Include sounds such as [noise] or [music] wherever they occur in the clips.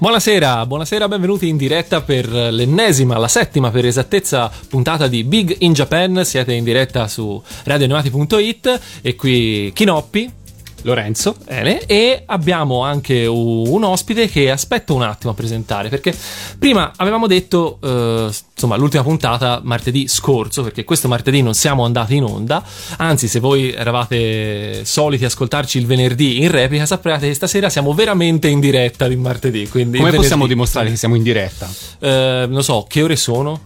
Buonasera, buonasera, benvenuti in diretta per l'ennesima, la settima per esattezza puntata di Big in Japan. Siete in diretta su radioanimati.it e qui Kinoppi. Lorenzo. Bene, e abbiamo anche un ospite che aspetto un attimo a presentare perché prima avevamo detto, eh, insomma, l'ultima puntata martedì scorso, perché questo martedì non siamo andati in onda, anzi se voi eravate soliti ascoltarci il venerdì in replica saprete che stasera siamo veramente in diretta di martedì. Quindi Come possiamo dimostrare che siamo in diretta? Eh, non so, che ore sono?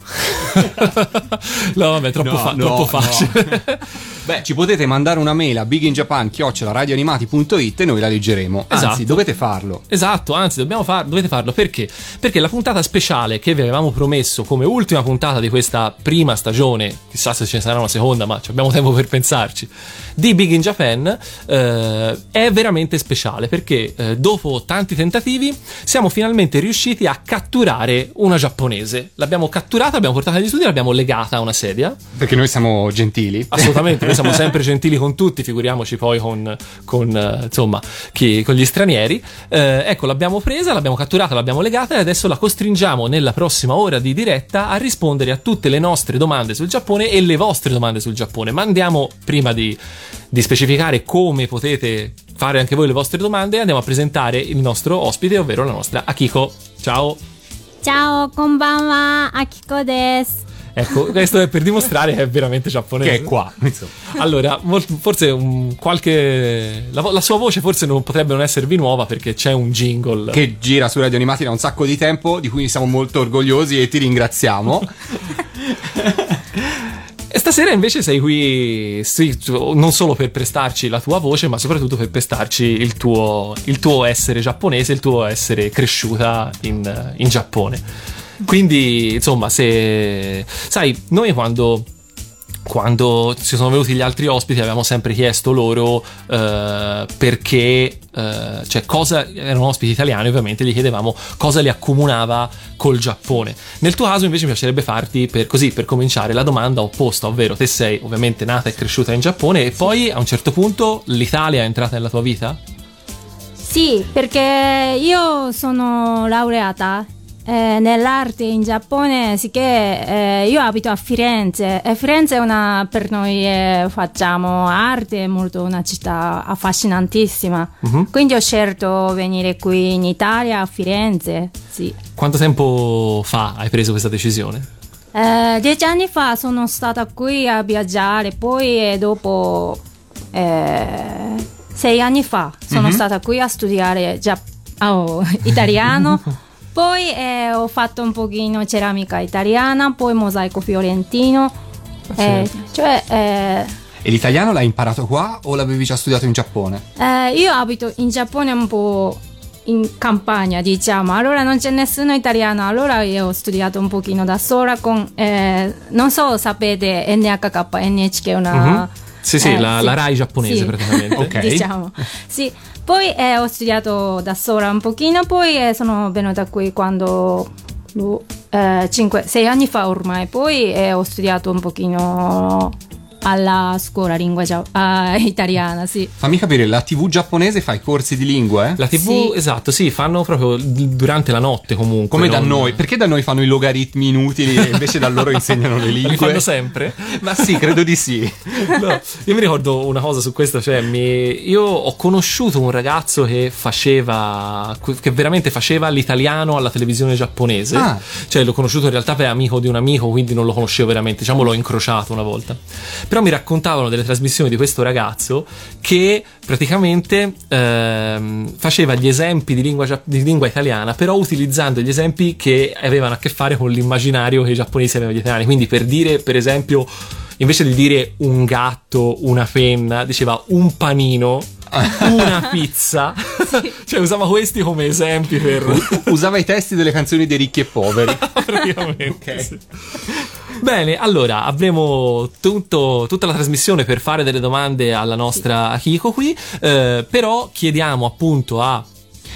[laughs] [laughs] no, vabbè, troppo, No, fa- no, troppo facile. [laughs] Beh, ci potete mandare una mail a biginjapan.radioanimati.it e noi la leggeremo. Anzi, Esatto. dovete farlo. Esatto, anzi, dobbiamo far- dovete farlo perché? Perché la puntata speciale che vi avevamo promesso come ultima puntata di questa prima stagione, chissà se ce ne sarà una seconda, ma abbiamo tempo per pensarci, di Big in Japan, eh, è veramente speciale perché eh, dopo tanti tentativi siamo finalmente riusciti a catturare una giapponese. L'abbiamo catturata, l'abbiamo portata agli studi, l'abbiamo legata a una sedia. Perché noi siamo gentili. Assolutamente, noi siamo sempre gentili con tutti, figuriamoci poi con, con, eh, insomma, chi- con gli stranieri. Eh, ecco, l'abbiamo presa, l'abbiamo catturata, l'abbiamo legata e adesso la costringiamo nella prossima ora di diretta a rispondere a tutte le nostre domande sul Giappone e le vostre domande sul Giappone. Ma andiamo, prima di, di specificare come potete fare anche voi le vostre domande, andiamo a presentare il nostro ospite, ovvero la nostra Akiko. Ciao! チャオ、こんばんは、あきこです。 Ecco, questo è per dimostrare che è veramente giapponese. Che è qua. Insomma. Allora, mol- forse un qualche. La, la sua voce forse non potrebbe non esservi nuova perché c'è un jingle. Che gira su Radio Animati da un sacco di tempo, di cui siamo molto orgogliosi e ti ringraziamo. E stasera invece sei qui sì, non solo per prestarci la tua voce, ma soprattutto per prestarci il tuo, il tuo essere giapponese, il tuo essere cresciuta in, in Giappone. Quindi, insomma, se. Sai, noi quando. Quando ci sono venuti gli altri ospiti avevamo sempre chiesto loro eh, perché, eh, cioè cosa, erano ospiti italiani ovviamente, gli chiedevamo cosa li accomunava col Giappone. Nel tuo caso invece mi piacerebbe farti per, così, per cominciare la domanda opposta, ovvero te sei ovviamente nata e cresciuta in Giappone e poi a un certo punto l'Italia è entrata nella tua vita? Sì, perché io sono laureata eh, nell'arte in Giappone, sicché eh, io abito a Firenze e Firenze è una, per noi eh, facciamo arte, è molto una città affascinantissima. Quindi ho scelto venire qui in Italia, a Firenze, sì. Quanto tempo fa hai preso questa decisione? Eh, dieci anni fa sono stata qui a viaggiare, poi eh, dopo eh, sei anni fa sono stata qui a studiare gia- oh, [laughs] italiano, [laughs] poi eh, ho fatto un pochino ceramica italiana, poi mosaico fiorentino, eh, cioè eh, e l'italiano l'hai imparato qua o l'avevi già studiato in Giappone? eh, io abito in Giappone un po' in campagna, diciamo, allora non c'è nessuno italiano, allora io ho studiato un pochino da sola con, eh, non so, sapete, NHK, NHK è una... Mhm. Sì, sì, eh, la, la Rai giapponese sì. praticamente. [laughs] Ok. diciamo. Sì, poi eh, ho studiato da sola un pochino, poi eh, sono venuta qui quando... 5, 6 anni fa ormai, poi eh, ho studiato un pochino alla scuola lingua gia- ah, [laughs] italiana, sì. Fammi capire, la TV giapponese fa i corsi di lingua, eh? La TV, Sì. esatto, sì, fanno proprio durante la notte comunque. Come da non- noi, perché da noi fanno i logaritmi inutili e invece da loro insegnano le [laughs] Li lingue? fanno sempre? Ma sì, credo di sì. [laughs] No, io mi ricordo una cosa su questo, cioè mi- io ho conosciuto un ragazzo che faceva, che veramente faceva l'italiano alla televisione giapponese, Ah. cioè l'ho conosciuto in realtà per amico di un amico, quindi non lo conoscevo veramente, diciamo l'ho incrociato una volta, però mi raccontavano delle trasmissioni di questo ragazzo che praticamente ehm, faceva gli esempi di lingua, di lingua italiana, però utilizzando gli esempi che avevano a che fare con l'immaginario che i giapponesi avevano degli italiani, quindi per dire per esempio invece di dire un gatto, una penna, diceva un panino, [laughs] una pizza. [laughs] cioè usava questi come esempi per Usava i testi delle canzoni dei ricchi e poveri. [laughs] praticamente. Ok. sì. Bene, allora avremo tutto- tutta la trasmissione per fare delle domande alla nostra Akiko qui, eh, però chiediamo appunto a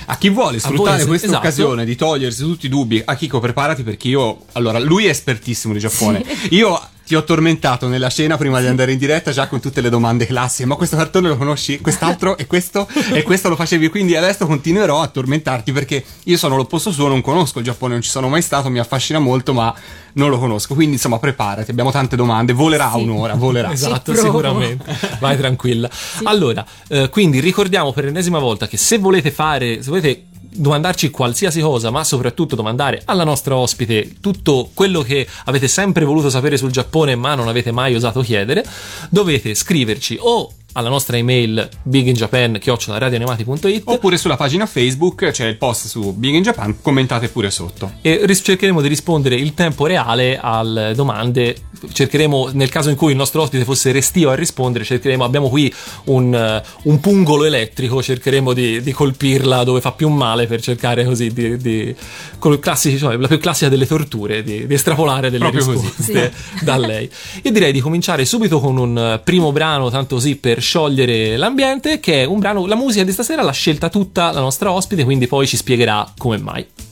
A chi vuole sfruttare questa esatto. occasione di togliersi tutti i dubbi, Akiko preparati perché io, allora, lui è espertissimo di Giappone. Io ti ho tormentato nella scena prima di andare in diretta già con tutte le domande classiche. Ma questo cartone lo conosci? Quest'altro e questo? E questo lo facevi? Quindi adesso continuerò a tormentarti perché io sono l'opposto suo, non conosco il Giappone, non ci sono mai stato, mi affascina molto, ma non lo conosco. Quindi insomma preparati, abbiamo tante domande. Volerà Sì. un'ora, volerà. Esatto, sicuramente. Vai tranquilla. Allora, eh, quindi ricordiamo per l'ennesima volta che se volete fare, se volete domandarci qualsiasi cosa, ma soprattutto domandare alla nostra ospite tutto quello che avete sempre voluto sapere sul Giappone ma non avete mai osato chiedere, dovete scriverci o alla nostra email biginjapan@radioanimati.it Oppure sulla pagina Facebook c'è il post su Big in Japan, commentate pure sotto. e ris- cercheremo di rispondere in tempo reale alle domande. Cercheremo, nel caso in cui il nostro ospite fosse restio a rispondere, cercheremo, abbiamo qui un, un pungolo elettrico, cercheremo di, di colpirla dove fa più male per cercare così di, di con classici, cioè, la più classica delle torture, di, di estrapolare delle Proprio così. risposte da lei. Io direi di cominciare subito con un primo brano, tanto così per sciogliere l'ambiente, che è un brano, la musica di stasera l'ha scelta tutta la nostra ospite, quindi poi ci spiegherà come mai.「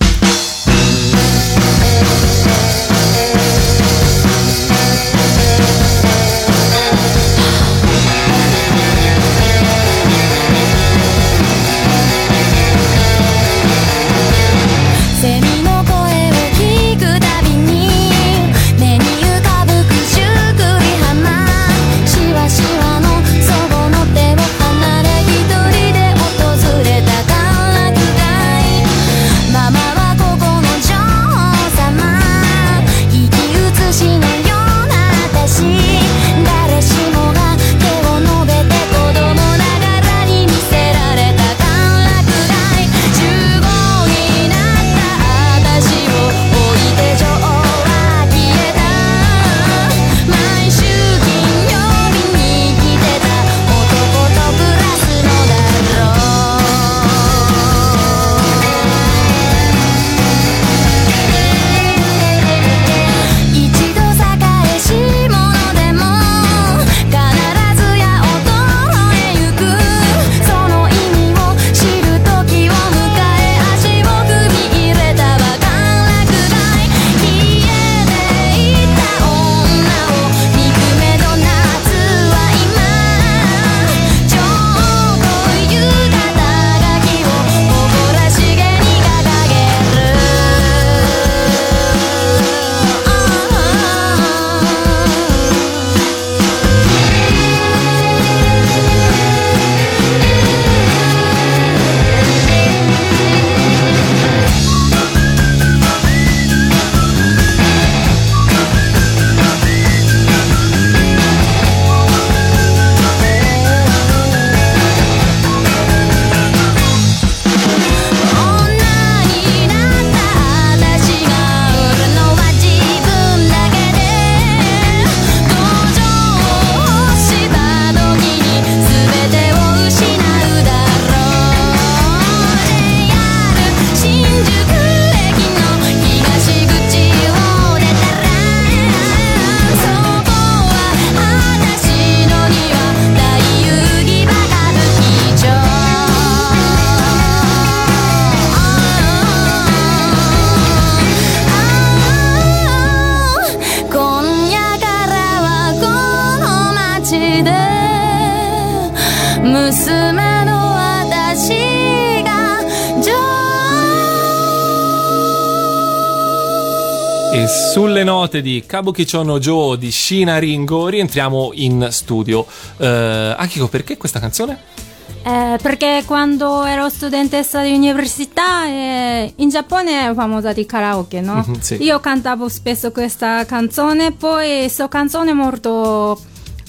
note di Kabukicho no Jo di Shina Ringo rientriamo in studio. Eh, Akiko, perché questa canzone? Eh, perché quando ero studentessa di università eh, in Giappone è famosa di karaoke, no? Mhm, sì. Io cantavo spesso questa canzone, poi questa canzone molto,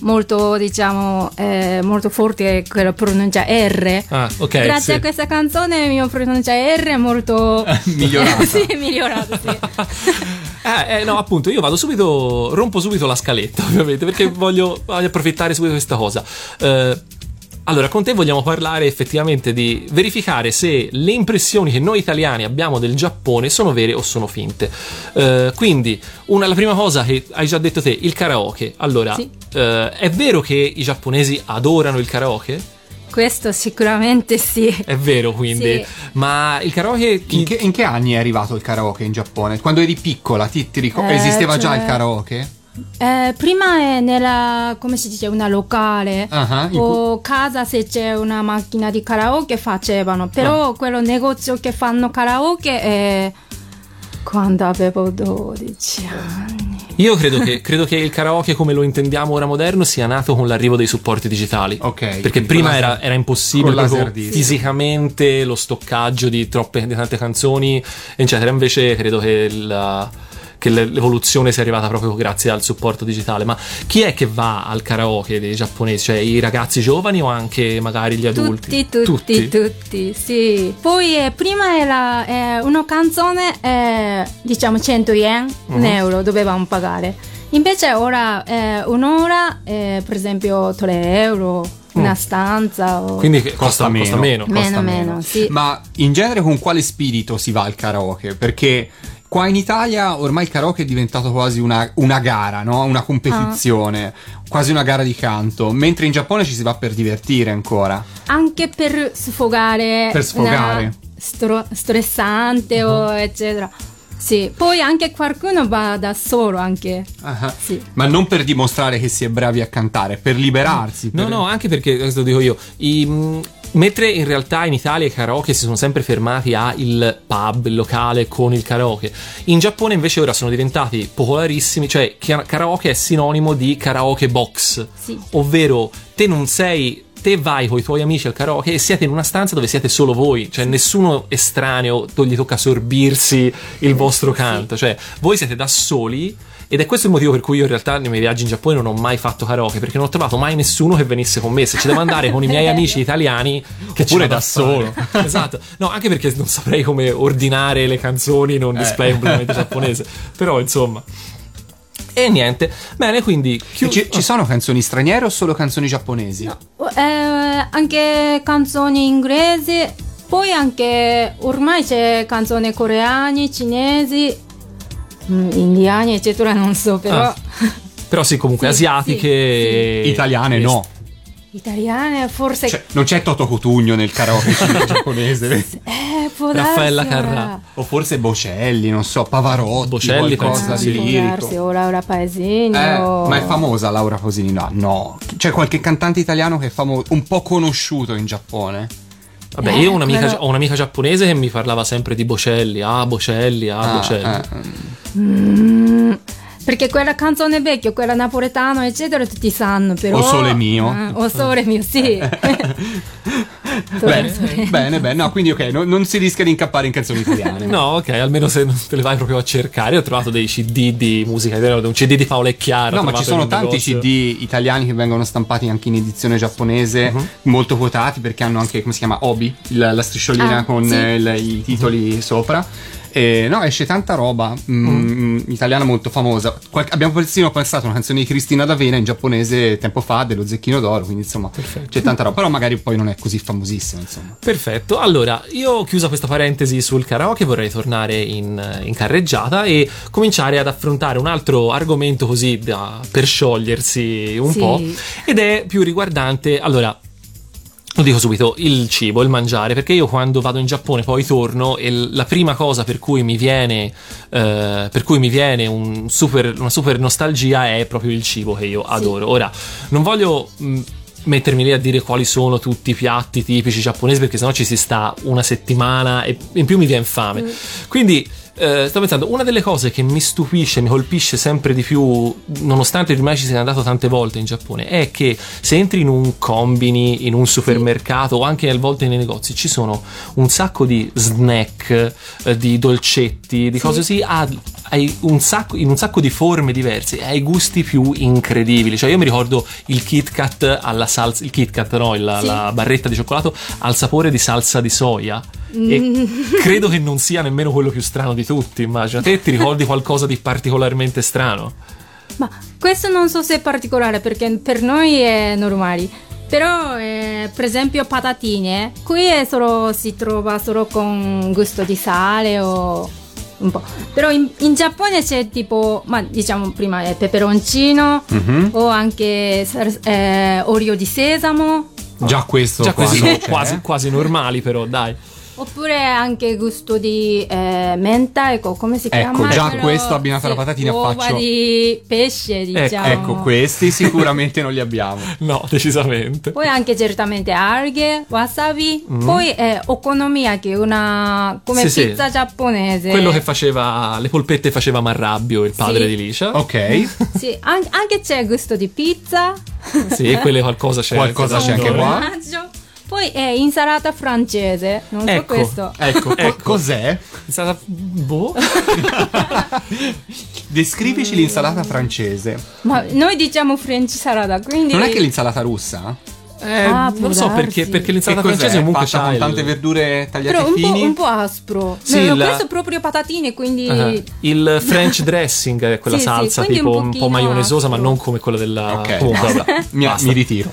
molto diciamo, eh, molto forte che la pronuncia R. Ah, ok. Grazie sì. a questa canzone la mia pronuncia R è molto Migliorata. [laughs] sì, migliorata, sì. [laughs] Eh, eh, no, appunto, io vado subito, rompo subito la scaletta, ovviamente, perché voglio, voglio approfittare subito di questa cosa. Eh, allora, con te vogliamo parlare effettivamente di verificare se le impressioni che noi italiani abbiamo del Giappone sono vere o sono finte. Eh, quindi, una, la prima cosa che hai già detto te, il karaoke. Allora, Sì. eh, è vero che i giapponesi adorano il karaoke? Questo sicuramente sì. È vero, quindi. Sì. Ma il karaoke. In che, in che anni è arrivato il karaoke in Giappone? Quando eri piccola, ti, ti ricor- Eh, esisteva già cioè- il karaoke? Eh, prima è nella, come si dice, una locale Ah, in o casa se c'è una macchina di karaoke facevano, però quello negozio che fanno karaoke è quando avevo 12 anni. Io credo che, credo che il karaoke come lo intendiamo ora moderno sia nato con l'arrivo dei supporti digitali. Ok, Perché prima era, era impossibile fisicamente lo stoccaggio di troppe di tante canzoni, eccetera. Invece credo che, la- che l'e- l'evoluzione sia arrivata proprio grazie al supporto digitale. Ma chi è che va al karaoke dei giapponesi? Cioè i ragazzi giovani o anche magari gli adulti? Tutti, tutti, tutti, sì. Poi eh, prima era eh, una canzone, eh, diciamo 100 yen, un euro dovevamo pagare. Invece ora eh, un'ora, eh, per esempio 3 euro, una stanza. O... Quindi che costa, costa meno. Meno, meno, sì. Ma in genere con quale spirito si va al karaoke? Perché qua in Italia ormai il karaoke è diventato quasi una, una gara, no? Una competizione, quasi una gara di canto, mentre in Giappone ci si va per divertire ancora. Anche per sfogare. Per sfogare. stro- stressante o eccetera. Sì, poi anche qualcuno va da solo anche. Ah, Sì. Ma non per dimostrare che si è bravi a cantare, per liberarsi. No, per- no, anche perché, questo lo dico io, i, mh, mentre in realtà in Italia i karaoke si sono sempre fermati a il pub, il locale con il karaoke, in Giappone invece ora sono diventati popolarissimi, cioè karaoke è sinonimo di karaoke box, Sì. ovvero te non sei... Te vai con i tuoi amici al karaoke e siete in una stanza dove siete solo voi, cioè nessuno estraneo gli tocca sorbirsi il vostro canto, cioè voi siete da soli ed è questo il motivo per cui io in realtà nei miei viaggi in Giappone non ho mai fatto karaoke perché non ho trovato mai nessuno che venisse con me. Se ci devo andare con i miei [laughs] amici italiani, che vado da solo. esatto, no, anche perché non saprei come ordinare le canzoni in un display completamente giapponese. Però insomma. E niente, bene, quindi chiu- Ci, ci sono canzoni straniere o solo canzoni giapponesi? Eh, anche canzoni inglesi, poi anche ormai c'è canzoni coreani, cinesi, mm, indiani, eccetera, non so, però Ah. Però sì, comunque Sì, asiatiche. sì, Italiane no. Italiane forse Cioè, non c'è Toto Cotugno nel karaoke [laughs] giapponese. eh, può Raffaella darsi, Carrà. O forse Bocelli, non so, Pavarotti, Bocelli, qualcosa penso di sì. Lirico. o Laura Paesini Eh, o- ma è famosa Laura Pausini? No, no. C'è qualche cantante italiano che è famoso, un po' conosciuto in Giappone? Vabbè, io ho un'amica, quello- ho un'amica giapponese che mi parlava sempre di Bocelli. Ah, Bocelli, ah, Ah, Bocelli. eh, Mm, perché quella canzone vecchia, quella napoletano, eccetera, tutti sanno, però... O Sole Mio. Eh, o Sole Mio, sì. [laughs] Bene, bene, bene. No, quindi ok, no- non si rischia di incappare in canzoni italiane. No, ok, almeno se non te le vai proprio a cercare. Io ho trovato dei CD di musica italiana, un CD di Paola e Chiara. No, ma ci sono tanti negozio. CD italiani che vengono stampati anche in edizione giapponese, Mhm. molto quotati perché hanno anche, come si chiama, Obi, il- la strisciolina Ah, con sì. eh, il- i titoli sopra. E, no, esce tanta roba mm, Mhm. italiana molto famosa. Qual- abbiamo persino pensato a una canzone di Cristina D'Avena in giapponese tempo fa, dello Zecchino d'Oro, quindi insomma c'è tanta roba, però magari poi non è così famosissima, insomma. Perfetto, allora io chiusa questa parentesi sul karaoke vorrei tornare in, in carreggiata e cominciare ad affrontare un altro argomento così da- per sciogliersi un Sì. po' ed è più riguardante, allora lo dico subito, il cibo, il mangiare, perché io quando vado in Giappone poi torno e la prima cosa per cui mi viene, eh, per cui mi viene un super- una super nostalgia è proprio il cibo che io adoro. Ora, non voglio mh, mettermi lì a dire quali sono tutti i piatti tipici giapponesi perché sennò ci si sta una settimana e in più mi viene fame. Quindi eh, sto pensando, una delle cose che mi stupisce, mi colpisce sempre di più, nonostante ormai ci sia andato tante volte in Giappone, è che se entri in un combini, in un supermercato o anche a volte nei negozi, ci sono un sacco di snack, eh, di dolcetti, di cose così, a- hai un sacco, in un sacco di forme diverse, hai gusti più incredibili. Cioè io mi ricordo il Kit Kat alla salsa, il Kit Kat, no, il- Sì. la barretta di cioccolato al sapore di salsa di soia. E [laughs] credo che non sia nemmeno quello più strano di tutti. Immagino. Te ti ricordi qualcosa di particolarmente strano? Ma questo non so se è particolare perché per noi è normale. Però, eh, per esempio, patatine, qui è solo, si trova solo con gusto di sale o un po'. Però in, in Giappone c'è tipo, ma diciamo prima è peperoncino Mhm. o anche eh, olio di sesamo. Già questo Già c'è. quasi, quasi normali, però dai. Oppure anche gusto di eh, menta, ecco, come si Ecco, chiama? già Quello- questo abbinato alla sì, patatina uova faccio- di pesce, diciamo. Ecco, questi sicuramente non li abbiamo. [laughs] No, decisamente. Poi anche certamente alghe, wasabi, poi eh, okonomiyaki, una come Sì, sì. pizza giapponese. Quello che faceva le polpette faceva Marrabbio, il padre Sì. di Licia. Ok, [laughs] Sì, an- anche c'è gusto di pizza. Sì, e quelle qualcosa c'è. Qualcosa c'è anche qua. Formaggio. Poi è insalata francese, non so Ecco. questo. ecco, co- Ecco. cos'è? È stata boh. [laughs] Descrivici l'insalata francese. Ma noi diciamo French salata, quindi Non è che l'insalata russa? Eh, Ah, non lo so perché, perché l'insalata francese comunque c'ha con il- tante verdure tagliate però un po', fini. un po' aspro. Sì, No, la- questo è proprio patatine, quindi Ah, il French dressing è quella Sì, sì, salsa quindi tipo un un po' maionesosa, ma aspro. non come quella della. Ok, Comunque, [laughs] vabbè, mi, mi ritiro.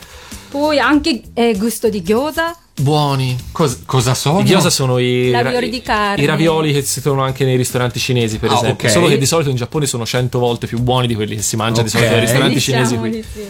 Poi anche eh, gusto di gyoza. Buoni. Cos- cosa sono? I gyoza sono i Ravioli di carne. I ravioli che si trovano anche nei ristoranti cinesi, per Ah, esempio. ok. Solo che di solito in Giappone sono 100 volte più buoni di quelli che si mangia di solito nei ristoranti Diciamo cinesi qui. sì.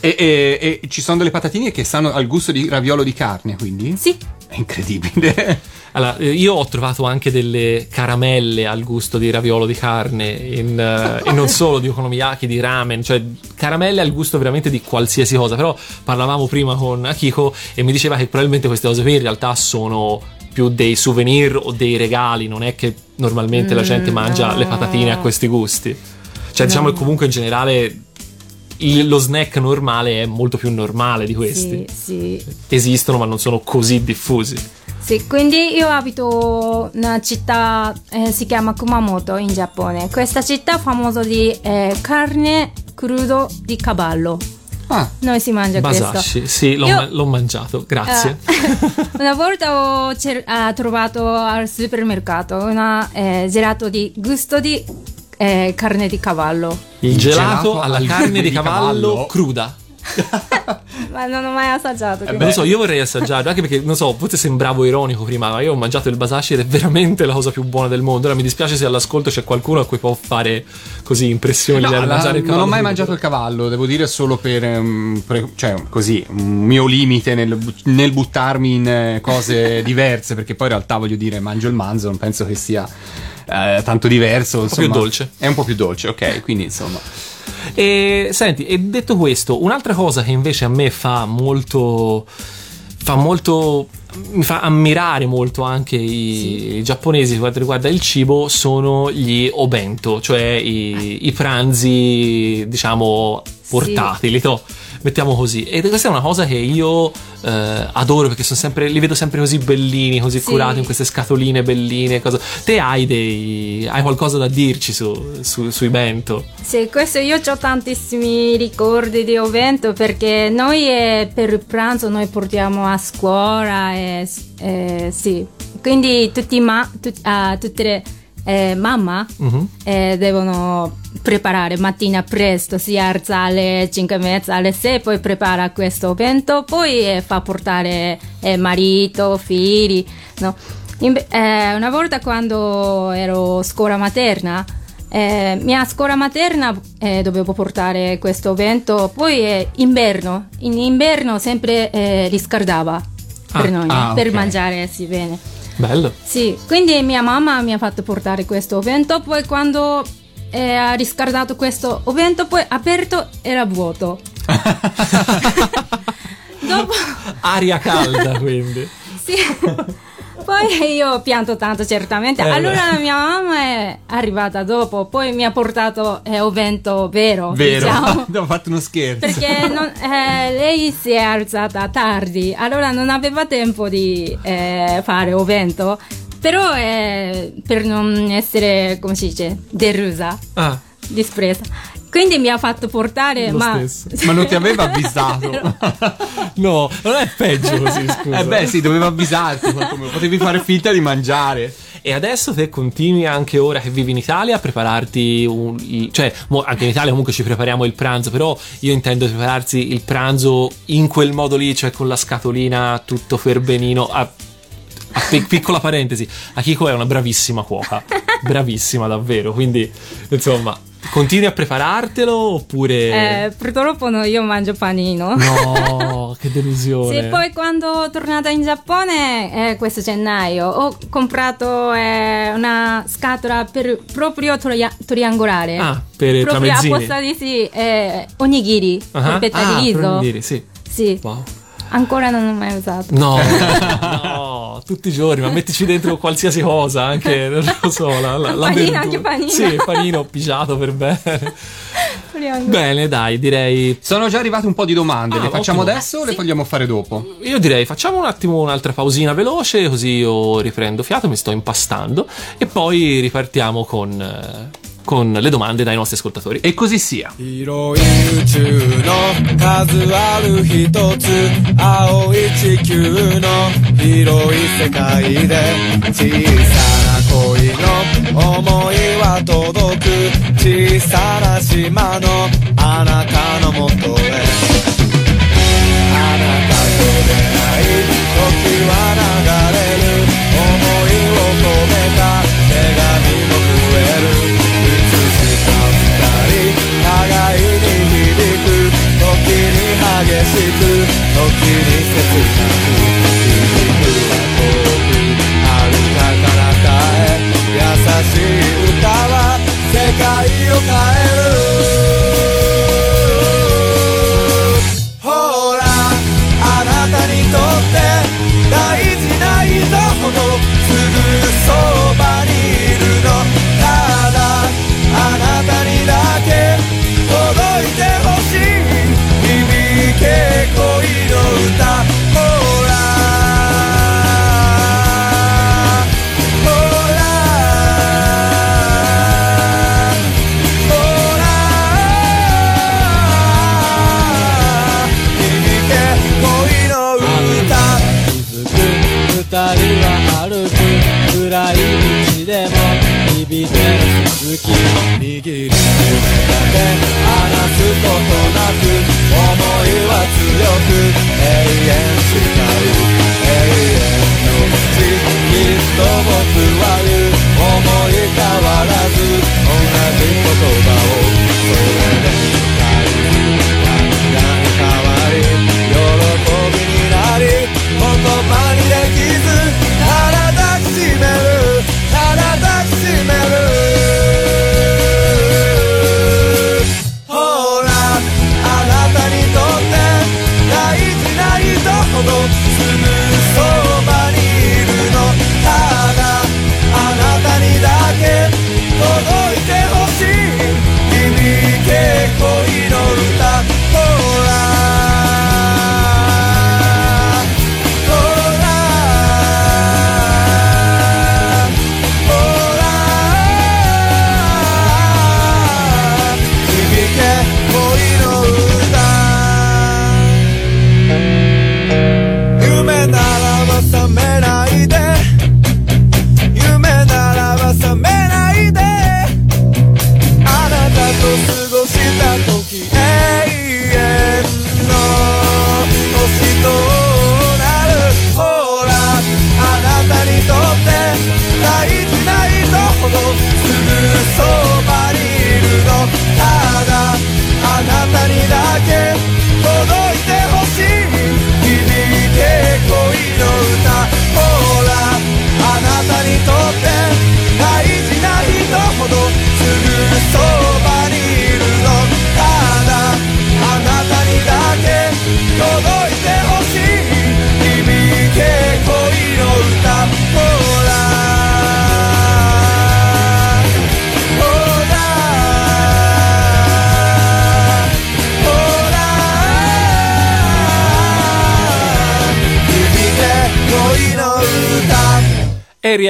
E, e- e ci sono delle patatine che sanno al gusto di raviolo di carne, quindi? Sì, È incredibile. Allora, eh, io ho trovato anche delle caramelle al gusto di raviolo di carne in, eh, e non solo di okonomiyaki, di ramen, cioè caramelle al gusto veramente di qualsiasi cosa. Però parlavamo prima con Akiko e mi diceva che probabilmente queste cose qui in realtà sono più dei souvenir o dei regali, non è che normalmente la gente mangia no. le patatine a questi gusti. Cioè, diciamo che comunque in generale lo snack normale è molto più normale di questi. sì, sì. Esistono, ma non sono così diffusi. Sì, quindi io abito in una città, eh, si chiama Kumamoto in Giappone. Questa città è famosa di eh, carne crudo di cavallo. Ah, Noi si mangia Basashi, questo. sì, l'ho, Io- ma- l'ho mangiato, grazie. Eh, [laughs] una volta ho cer- ah, trovato al supermercato una eh, gelato di gusto di eh, carne di cavallo. Il gelato, gelato alla al- carne di di cavallo, cavallo. cruda. [laughs] Ma non ho mai assaggiato. quindi- Non lo so, io vorrei assaggiarlo, anche perché, non so, forse sembravo ironico prima, ma io ho mangiato il basashi ed è veramente la cosa più buona del mondo. Ora mi dispiace se all'ascolto c'è qualcuno a cui può fare così impressioni No, la- mangiare il non cavallo. ho mai mangiato il cavallo, devo dire solo per, ehm, pre- cioè, così, un mio limite nel, nel buttarmi in eh, cose [laughs] diverse, perché poi in realtà voglio dire, mangio il manzo, non penso che sia eh, tanto diverso. po' più insomma. dolce. È un po' più dolce, ok, quindi insomma. E senti, e detto questo, un'altra cosa che invece a me fa molto. fa molto. mi fa ammirare molto anche i, i giapponesi per quanto riguarda il cibo sono gli obento, cioè i, i pranzi, diciamo, portatili, to, mettiamo così. E questa è una cosa che io eh, adoro perché sono sempre, li vedo sempre così bellini, così Sì. curati in queste scatoline belline. Cosa. Te hai dei. hai qualcosa da dirci su, su- sui bento? Sì, questo io ho tantissimi ricordi di Ovento perché noi eh, per il pranzo noi portiamo a scuola e eh, sì, quindi tutti ma, tut- ah, tutte le eh, mamma Mhm. eh, devono preparare mattina presto, si alza alle 5 e mezza, alle 6, poi prepara questo ovento, poi eh, fa portare eh, marito, figli, no? Inve- eh, una volta quando ero scuola materna, eh, mia scuola materna eh, dovevo portare questo ovento, poi inverno, in inverno sempre riscaldava per Ah, noi, ah, per ok. mangiare sì bene. Bello. Sì, quindi mia mamma mi ha fatto portare questo ovento, poi quando eh, ha riscaldato questo ovento, poi aperto era vuoto. [laughs] [laughs] Dopo, Aria calda, quindi. sì. Poi [laughs] io ho pianto tanto certamente. Eh, allora mia mamma è arrivata dopo, poi mi ha portato eh, ovento vero, Vero, diciamo. [laughs] abbiamo fatto uno scherzo. Perché non- eh, lei si è alzata tardi, allora non aveva tempo di eh, fare ovento. Però per non essere, come si dice, delusa, Ah, dispresa. Quindi mi ha fatto portare, Lo ma... Ma non ti aveva avvisato? [laughs] no, non è peggio così, [laughs] scusa. eh beh, sì, doveva avvisarti. Potevi fare finta di mangiare. E adesso te continui anche ora che vivi in Italia a prepararti un, cioè anche in Italia comunque ci prepariamo il pranzo, però io intendo prepararsi il pranzo in quel modo lì, cioè con la scatolina tutto ferbenino. A, a pic- piccola parentesi, Akiko è una bravissima cuoca, [laughs] bravissima davvero, quindi insomma Continui a preparartelo oppure... Eh, purtroppo no, io mangio panino. No, [laughs] che delusione. Sì, poi quando tornata in Giappone, eh, questo gennaio, ho comprato eh, una scatola per, proprio toria- triangolare. Ah, per proprio tramezzini. apposta di sì, eh, onigiri, Ah, polpetta ah, di riso. per dire, sì. Sì, Wow. Ancora non ho mai usato. No, [laughs] no, tutti i giorni, ma mettici dentro qualsiasi cosa, anche, [laughs] non lo so, la, la, la Panino, anche panino. Sì, panino pigiato per bene. Bene, dai, direi... Sono già arrivate un po' di domande, Ah, le facciamo ottimo. adesso o le vogliamo fare dopo? Io direi facciamo un attimo un'altra pausina veloce, così io riprendo fiato, mi sto impastando, e poi ripartiamo con, eh, con le domande dai nostri ascoltatori. E così sia. Sarashima no beautiful people. Belki bir gelin ben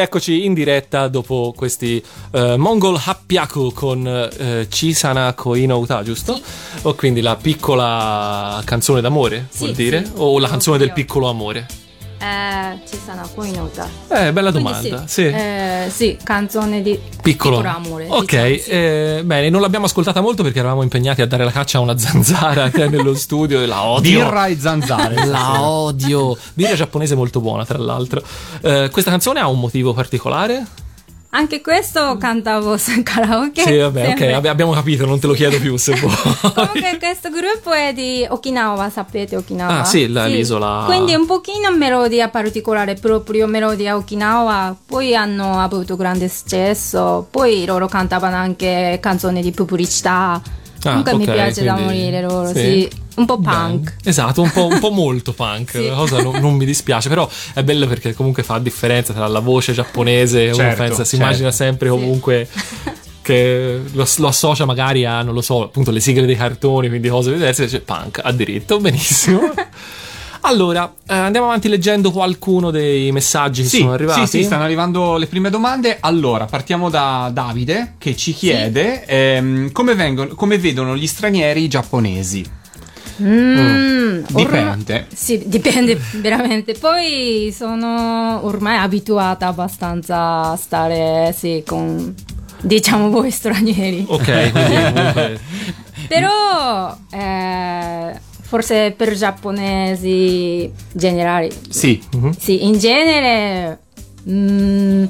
rieccoci in diretta dopo questi eh, Mongol Happiaku con eh, Chisana Koino Uta, giusto? O quindi la piccola canzone d'amore, Sì, vuol dire? sì. O la canzone del piccolo amore? Eh, ci sono poi nota. Eh, bella Quindi domanda. sì, Sì. Eh, sì, canzone di Piccolo. amore. Ok, diciamo, sì. eh, bene, non l'abbiamo ascoltata molto perché eravamo impegnati a dare la caccia a una [laughs] zanzara che è nello studio e la odio. Birra e zanzare. La odio. Birra giapponese molto buona, tra l'altro. Eh, questa canzone ha un motivo particolare? Anche questo cantavo [laughs] su karaoke. Sì, vabbè, ok, sempre. abbi- abbiamo capito, non te lo chiedo più se [laughs] vuoi. Comunque questo gruppo è di Okinawa, sapete Okinawa? Ah, sì, la- l'isola- Quindi un pochino melodia particolare, proprio melodia Okinawa. Poi hanno avuto grande successo. Poi loro cantavano anche canzoni di pubblicità. Comunque mi Ah, ok, piace da quindi- morire loro, sì. sì. Un po' punk. Esatto, un po', un po' [laughs] molto punk, Sì. la cosa non, non mi dispiace, però è bello perché comunque fa differenza tra la voce giapponese, uno Certo, pensa, si certo. immagina sempre comunque [laughs] che lo, lo associa magari a, non lo so, appunto le sigle dei cartoni, quindi cose diverse, invece punk ha diritto, benissimo. [laughs] Allora, eh, andiamo avanti leggendo qualcuno dei messaggi che Sì, sono arrivati. sì, sì, stanno arrivando le prime domande. Allora, partiamo da Davide che ci chiede ehm, come, vengono, come vedono gli stranieri giapponesi. Mm, Dipende. ormai- sì, dipende [laughs] veramente. Poi sono ormai abituata abbastanza a stare sì, con diciamo voi stranieri. [laughs] Ok, quindi comunque... [laughs] Però eh, forse per giapponesi generali, Sì, sì, in genere. mm,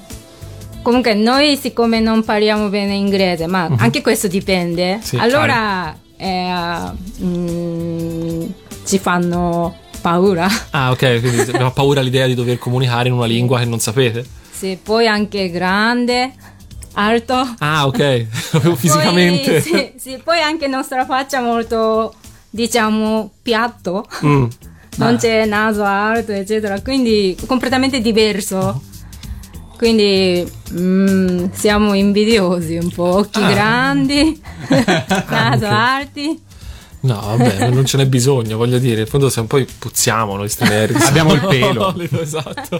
comunque noi siccome non parliamo bene inglese, ma anche questo dipende, Sì, allora eh, mm, ci fanno paura. Ah, ok, quindi [laughs] abbiamo paura l'idea di dover comunicare in una lingua che non sapete. Sì, poi anche grande, alto. Ah, ok, [laughs] proprio fisicamente. Sì, sì, poi anche nostra faccia molto, diciamo, piatto. Mm. non c'è naso alto, eccetera, quindi completamente diverso. Quindi mm, siamo invidiosi un po', occhi Ah. grandi, [laughs] [laughs] naso alti. No, vabbè, non ce n'è bisogno, voglio dire, in fondo se poi puzziamo noi stranieri. [laughs] Abbiamo il pelo. esatto.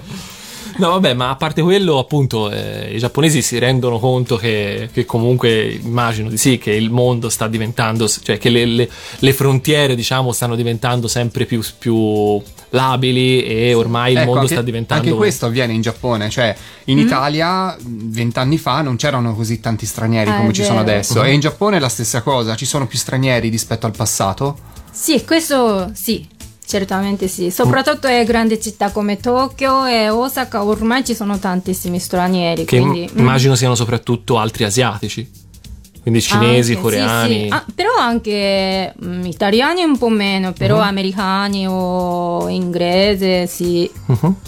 No, vabbè, ma a parte quello, appunto, eh, i giapponesi si rendono conto che, che comunque, immagino di sì, che il mondo sta diventando, cioè che le, le- le frontiere, diciamo, stanno diventando sempre più, più labili e ormai il Ecco, mondo anche, sta diventando... anche questo avviene in Giappone, cioè in Mm. Italia vent'anni fa non c'erano così tanti stranieri Ah, come ci sono adesso. E in Giappone è la stessa cosa, ci sono più stranieri rispetto al passato. Sì, questo sì, certamente sì. Soprattutto in grandi città come Tokyo e Osaka ormai ci sono tantissimi stranieri. Che quindi, mm. immagino siano soprattutto altri asiatici. Quindi cinesi, Anche, sì, coreani. sì. Ah, però anche mm, italiani un po' meno, però Mhm. americani o inglese, sì.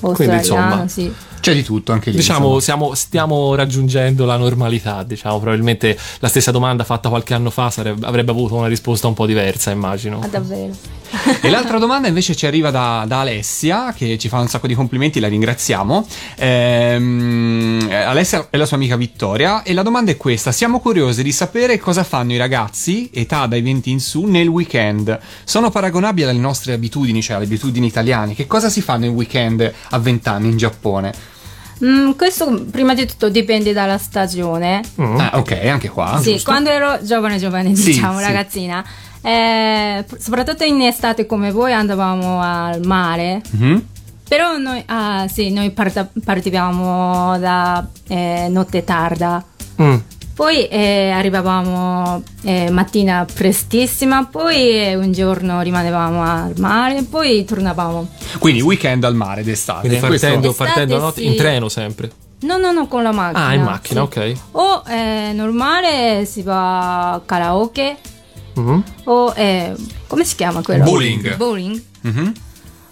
O Quindi, insomma, sì. C'è di tutto anche lì. Diciamo, siamo, stiamo raggiungendo la normalità, diciamo, probabilmente la stessa domanda fatta qualche anno fa sarebbe- avrebbe avuto una risposta un po' diversa, immagino. Ah, davvero. E l'altra domanda invece ci arriva da, da Alessia, che ci fa un sacco di complimenti, la ringraziamo. Ehm, Alessia è la sua amica Vittoria e la domanda è questa: siamo curiosi di sapere cosa fanno i ragazzi, età dai 20 in su, nel weekend. Sono paragonabili alle nostre abitudini, cioè alle abitudini italiane. Che cosa si fa nel weekend a 20 anni in Giappone? Mm, questo prima di tutto dipende dalla stagione. Mm. Ah, ok, anche qua. sì, giusto? quando ero giovane, giovane, Sì, diciamo, sì. ragazzina. Eh, soprattutto in estate come voi andavamo al mare. Mhm. Però noi, ah, sì, noi parta- partivamo da eh, notte tarda. Mm. Poi eh, arrivavamo eh, mattina prestissima, poi eh, un giorno rimanevamo al mare, poi tornavamo. Quindi weekend al mare d'estate. Quindi partendo, partendo la notte sì. in treno sempre. No, no, no, con la macchina. Ah, in macchina, sì. ok. O eh, normale si va a karaoke, Mhm. o eh, come si chiama quello? Bowling. Bowling. Mhm.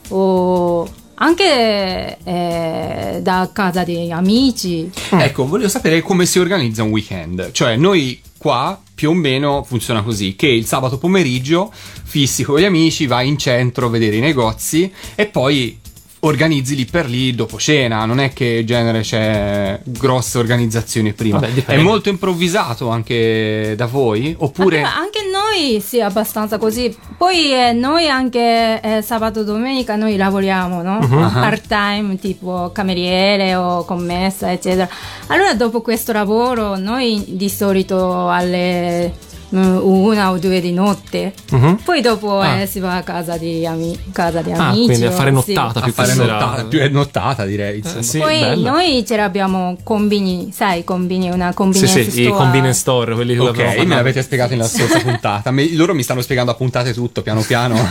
O anche eh, da casa degli amici. Ecco, volevo sapere come si organizza un weekend. Cioè, noi qua più o meno funziona così: che il sabato pomeriggio fissi con gli amici, vai in centro a vedere i negozi e poi organizzi lì per lì dopo cena. Non è che in genere c'è grosse organizzazioni prima. Vabbè, è molto improvvisato anche da voi? Oppure. Anche, anche noi sì, abbastanza così. Poi eh, noi anche eh, sabato domenica noi lavoriamo, no? Ah. Part time, tipo cameriere o commessa, eccetera. Allora dopo questo lavoro noi di solito alle una o due di notte. Mhm. Poi dopo Ah. eh, si va a casa di, ami- casa di Ah, amici. quindi a fare sì. nottata A più che fare nottata, più è nottata direi. Eh, sì, Poi bella. noi ce l'abbiamo combini, sai, combini, una Sì, convenience sì, i store. convenience store, quelli che me parlato. l'avete spiegato nella scorsa [laughs] puntata. Me- loro mi stanno spiegando a puntate tutto, piano piano. [laughs]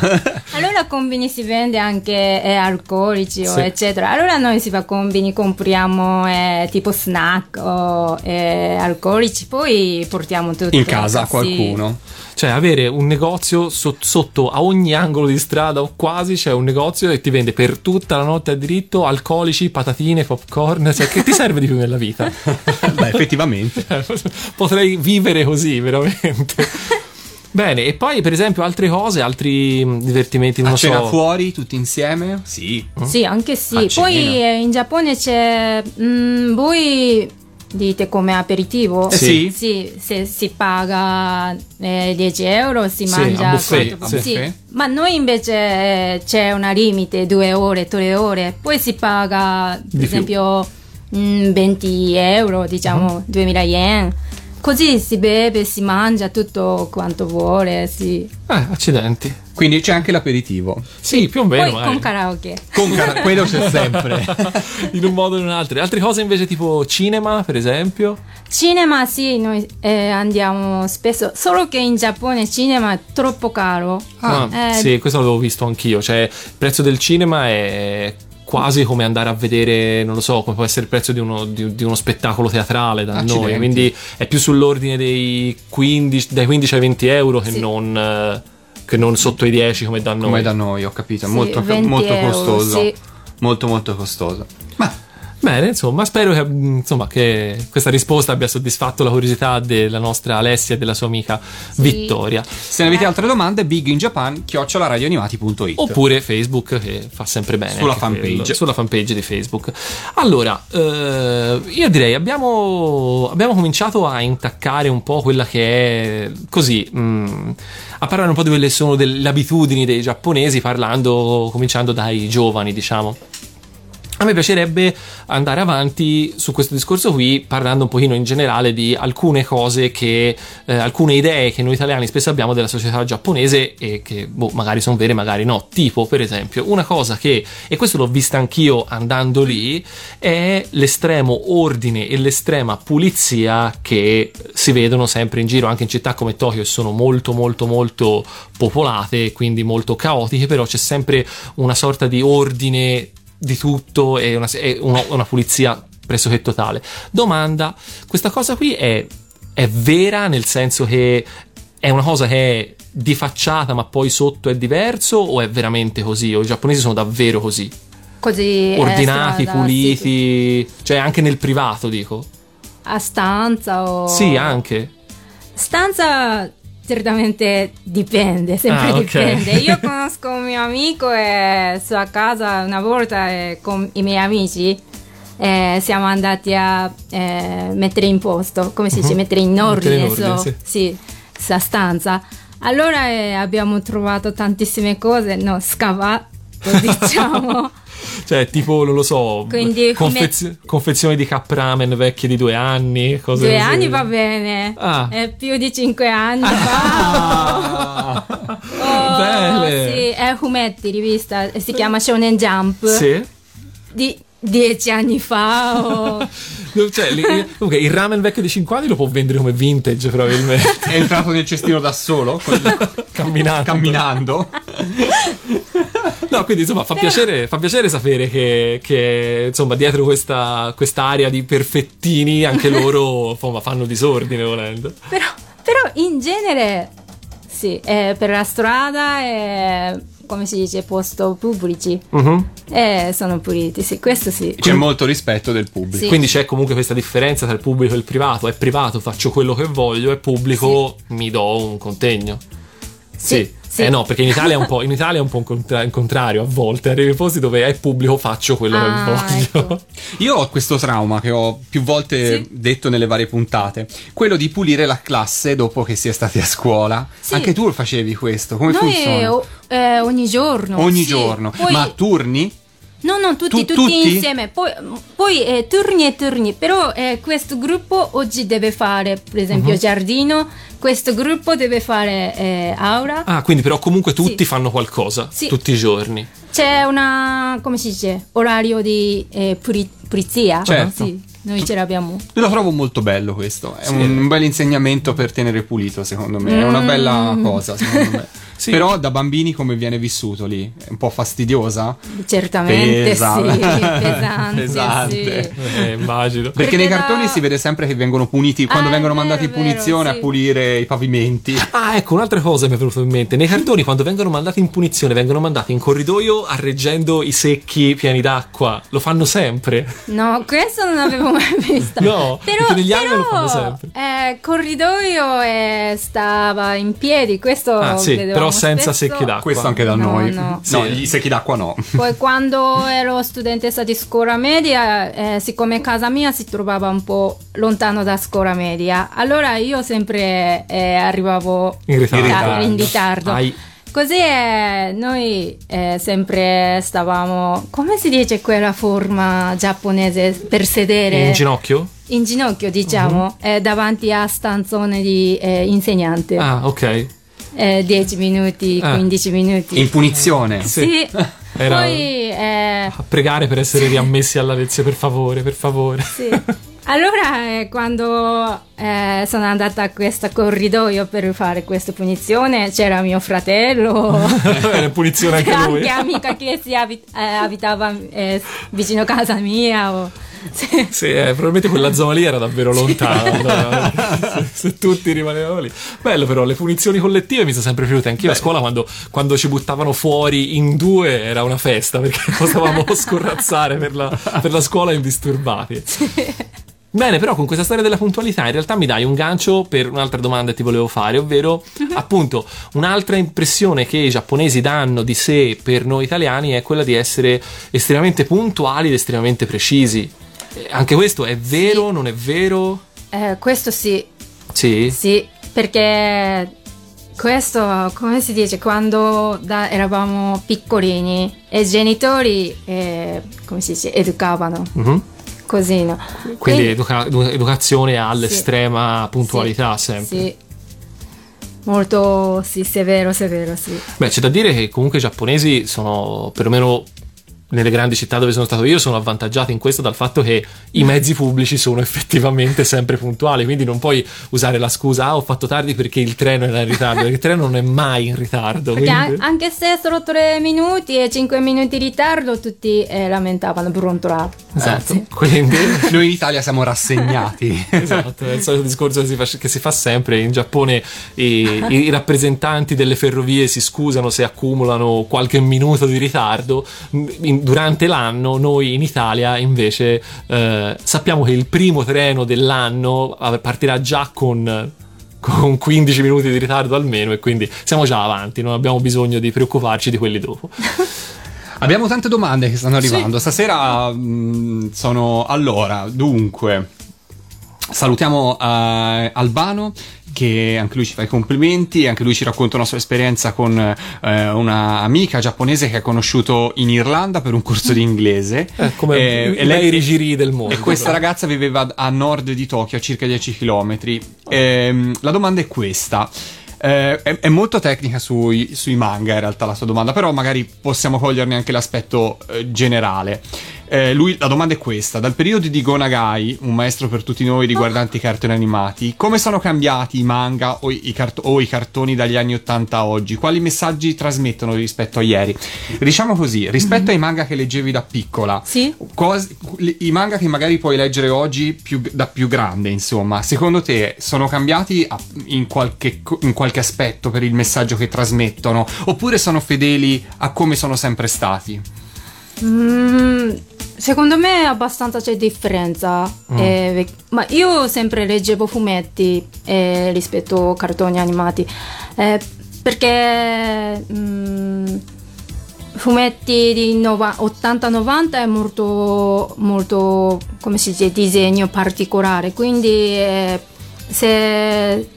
Allora combini si vende anche eh, alcolici o Sì. eccetera. Allora noi si fa combini, compriamo eh, tipo snack o eh, alcolici, poi portiamo tutto In casa a Sì. Qualcuno. Cioè, avere un negozio so- sotto a ogni angolo di strada o quasi c'è un negozio e ti vende per tutta la notte a diritto alcolici, patatine, popcorn. Cioè, che ti serve di più nella vita? [laughs] Beh, effettivamente. [laughs] Potrei vivere così, veramente. Bene, e poi per esempio altre cose, altri mh, divertimenti, non A cena so. fuori, tutti insieme? Sì. Sì, anche sì. Poi eh, in Giappone c'è. mm, voi dite come aperitivo? Eh, sì. Sì, se si paga eh, 10 euro si Sì, mangia a buffet, quanto- sì. buffet. Ma noi invece eh, c'è una limite, due ore, tre ore, poi si paga per esempio mm, 20 euro, diciamo 2000 yen. Così si beve, si mangia tutto quanto vuole, sì. Eh, accidenti. Quindi c'è anche l'aperitivo. Sì, più o meno. Poi con karaoke. Con cara- quello c'è [laughs] sempre. in un modo o in un altro. Altre cose invece tipo cinema, per esempio. Cinema sì, noi eh, andiamo spesso, solo che in Giappone cinema è troppo caro. Ah, Eh, sì, questo l'avevo visto anch'io. Cioè, il prezzo del cinema è quasi come andare a vedere, non lo so, come può essere il prezzo di uno, di- di uno spettacolo teatrale da Accidenti. noi. Quindi è più sull'ordine dei 15, dai 15 ai 20 euro che, Sì. non, eh, che non sotto i 10 come da noi. Come da noi, ho capito. È Sì, molto, 20 molto euro, costoso. sì. Molto, molto costoso. Ma Bene, insomma, spero che, mm, insomma, che questa risposta abbia soddisfatto la curiosità della nostra Alessia e della sua amica Vittoria. se ne avete altre domande, biginjapan radioanimati.it Oppure Facebook che fa sempre bene. Sulla anche quello, fanpage. sulla fanpage di Facebook. Allora, eh, io direi abbiamo, abbiamo cominciato a intaccare un po' quella che è così. mm, a parlare un po' di quelle che sono delle abitudini dei giapponesi, parlando, cominciando dai giovani, diciamo. A me piacerebbe andare avanti su questo discorso qui parlando un pochino in generale di alcune cose che, eh, alcune idee che noi italiani spesso abbiamo della società giapponese e che boh, magari sono vere, magari no. Tipo, per esempio, una cosa che, e questo l'ho vista anch'io andando lì, è l'estremo ordine e l'estrema pulizia che si vedono sempre in giro, anche in città come Tokyo, e sono molto molto molto popolate, quindi molto caotiche, però c'è sempre una sorta di ordine di tutto e una, e una- una pulizia pressoché totale. Domanda, questa cosa qui è, è vera nel senso che è una cosa che è di facciata ma poi sotto è diverso o è veramente così? O i giapponesi sono davvero così? così è Ordinati, strada, puliti, cioè anche nel privato dico. sì. A stanza o... Sì, anche. Stanza certamente dipende, sempre Ah, ok. dipende. Io [laughs] conosco un mio amico e sua casa una volta eh, con i miei amici eh, siamo andati a eh, mettere in posto, come si dice, mettere in Uh-huh. Mettere in ordine, ordine, so- sì. sì, sa stanza. Allora eh, abbiamo trovato tantissime cose, no, scavato [laughs] diciamo. Cioè, tipo, non lo so, Quindi confezio- confezioni di cup ramen vecchie di due anni, cose Due così. anni va bene, Ah. è più di cinque anni. va. [laughs] Oh, Bene. Sì, è fumetti, rivista, si chiama Shonen Jump. Sì. Di dieci anni fa. o- [laughs] Cioè, li- comunque, il ramen vecchio di 5 anni lo può vendere come vintage, probabilmente. È entrato nel cestino da solo, con- [laughs] Camminando. camminando. No, quindi insomma fa piacere, fa piacere sapere che, che, insomma dietro questa quest'area di perfettini anche [laughs] loro insomma, fanno disordine volendo. però, però in genere, sì, è per la strada e come si dice, posto pubblici. Mhm. E sono puliti, sì, questo sì. C'è molto rispetto del pubblico. Sì. Quindi c'è comunque questa differenza tra il pubblico e il privato. È privato, faccio quello che voglio, è pubblico, mi do un contegno. Sì. Sì, sì. Eh no, perché in Italia è un po', in Italia è un po' contra- il contrario a volte. Arrivi ai posti dove è pubblico, faccio quello Ah, che voglio. ecco. [laughs] Io ho questo trauma che ho più volte Sì. detto nelle varie puntate, quello di pulire la classe dopo che si è stati a scuola. Sì. Anche tu lo facevi questo, come Noi funziona? eh, ogni giorno. Ogni sì. giorno, Poi- ma a turni? No, no, tutti, Tu- tutti, tutti? insieme. Poi, poi eh, turni e turni. Però eh, questo gruppo oggi deve fare, per esempio, Mhm. giardino. Questo gruppo deve fare eh, aura. Ah, quindi però comunque tutti Sì. fanno qualcosa, Sì. tutti i giorni. C'è una, come si dice, orario di eh, puri- pulizia. Certo. Sì, noi ce l'abbiamo. Io lo trovo molto bello questo, è Sì. un, un bel insegnamento per tenere pulito secondo me, è una bella cosa secondo me. [laughs] Sì. Però da bambini come viene vissuto lì? È un po' fastidiosa? Certamente Pesa. sì, pesante, Pesante. sì. [laughs] Eh, immagino. Perché Perché nei da- cartoni si vede sempre che vengono puniti, quando Ah, vengono è mandati in vero, vero, punizione sì. a pulire i pavimenti. Ah, ecco, un'altra cosa mi è venuta in mente. Nei cartoni, quando vengono mandati in punizione, vengono mandati in corridoio arreggendo i secchi pieni d'acqua. Lo fanno sempre. No, questo non avevo mai [laughs] visto. No, però, negli anime lo però, fanno sempre. eh, corridoio eh, stava in piedi, questo Ah, sì, vedevamo però senza spesso. secchi d'acqua. Questo anche da No, noi. no. No, Sì. gli secchi d'acqua no. [laughs] Poi quando ero studentessa di scuola media, eh, siccome casa mia si trovava un po' lontano da scuola media, allora io sempre eh, arrivavo In ritardo. ta- in ritardo. Ai. Così eh, noi eh, sempre stavamo, come si dice quella forma giapponese per sedere? In ginocchio? In ginocchio, diciamo, eh, davanti a stanzone di eh, insegnante. Ah, ok. Eh, 10 minuti, Ah. 15 minuti. In punizione. Sì. [laughs] Era- Poi, eh, A pregare per essere riammessi alla lezione, per favore, per favore. sì. Allora, eh, quando eh, sono andata a questo corridoio per fare questa punizione, c'era mio fratello. [laughs] Era punizione anche anche lui. amica che si abit- eh, abitava eh, vicino a casa mia. o- sì. Sì, eh, probabilmente quella zona lì era davvero lontana. [laughs] allora, se, se tutti rimanevano lì. Bello, però, le punizioni collettive mi sono sempre piaciute. Anch'io a scuola, quando, quando ci buttavano fuori in due, era una festa perché [laughs] potevamo scorrazzare per la, per la scuola indisturbati. Bene, però con questa storia della puntualità in realtà mi dai un gancio per un'altra domanda che ti volevo fare, ovvero appunto un'altra impressione che i giapponesi danno di sé per noi italiani è quella di essere estremamente puntuali ed estremamente precisi. Anche questo è vero, non è vero? Eh, questo sì, Sì. sì, perché questo, come si dice, quando da- eravamo piccolini e i genitori, eh, come si dice, educavano Mhm. così, no? Quindi educa- edu- educazione all'estrema Sì. puntualità Sì, sempre. Sì. Molto, sì, severo, severo, sì. Beh, c'è da dire che comunque i giapponesi sono, perlomeno nelle grandi città dove sono stato io, sono avvantaggiati in questo dal fatto che i mezzi pubblici sono [laughs] effettivamente sempre puntuali, quindi non puoi usare la scusa, ah ho fatto tardi perché il treno era in ritardo, perché il treno non è mai in ritardo. Quindi- anche se solo 3 minuti e 5 minuti di ritardo, tutti eh, lamentavano brontolato. Esatto, quindi... [laughs] Noi in Italia siamo rassegnati. [laughs] Esatto, è il solito discorso che si fa, che si fa sempre. In Giappone i, i rappresentanti delle ferrovie si scusano se accumulano qualche minuto di ritardo. In- durante l'anno, noi in Italia invece eh, sappiamo che il primo treno dell'anno partirà già con. Con 15 minuti di ritardo almeno, e quindi siamo già avanti, non abbiamo bisogno di preoccuparci di quelli dopo. [laughs] Abbiamo tante domande che stanno arrivando. Stasera mh, sono allora, dunque salutiamo eh, Albano che anche lui ci fa i complimenti, anche lui ci racconta una sua esperienza con eh, una amica giapponese che ha conosciuto in Irlanda per un corso di inglese. Eh, come Eh, i lei- rigiri del mondo. E questa ragazza viveva a nord di Tokyo, a circa 10 km. la domanda è questa. Eh, è, è molto tecnica sui, sui manga in realtà la sua domanda, però magari possiamo coglierne anche l'aspetto eh, generale. Eh, lui, la domanda è questa: dal periodo di Go Nagai, un maestro per tutti noi riguardanti i cartoni animati, come sono cambiati i manga o i, cart- o i cartoni dagli anni 80 a oggi? Quali messaggi trasmettono rispetto a ieri? Diciamo così, rispetto ai manga che leggevi da piccola, Sì. Cos- i manga che magari puoi leggere oggi più- da più grande, insomma, secondo te sono cambiati a- in qualche, in qualche aspetto per il messaggio che trasmettono? Oppure sono fedeli a come sono sempre stati? Mm, secondo me abbastanza c'è differenza. eh, vec- ma io sempre leggevo fumetti eh, rispetto a cartoni animati. eh, perché mm, fumetti di nova- 80-90 è molto, molto, come si dice, disegno particolare. Quindi eh, se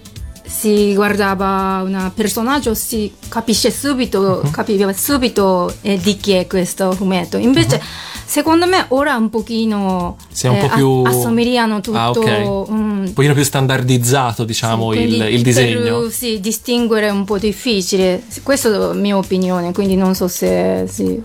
si guardava un personaggio si capisce subito, capiva subito eh, di chi è questo fumetto. Invece, secondo me, ora un pochino Si è un eh, po' più- assomigliano tutto. Ah, ok. mm, Un pochino più standardizzato, diciamo, sì, il, il disegno. Per, sì, distinguere è un po' difficile. Questa è la mia opinione, quindi non so se sì.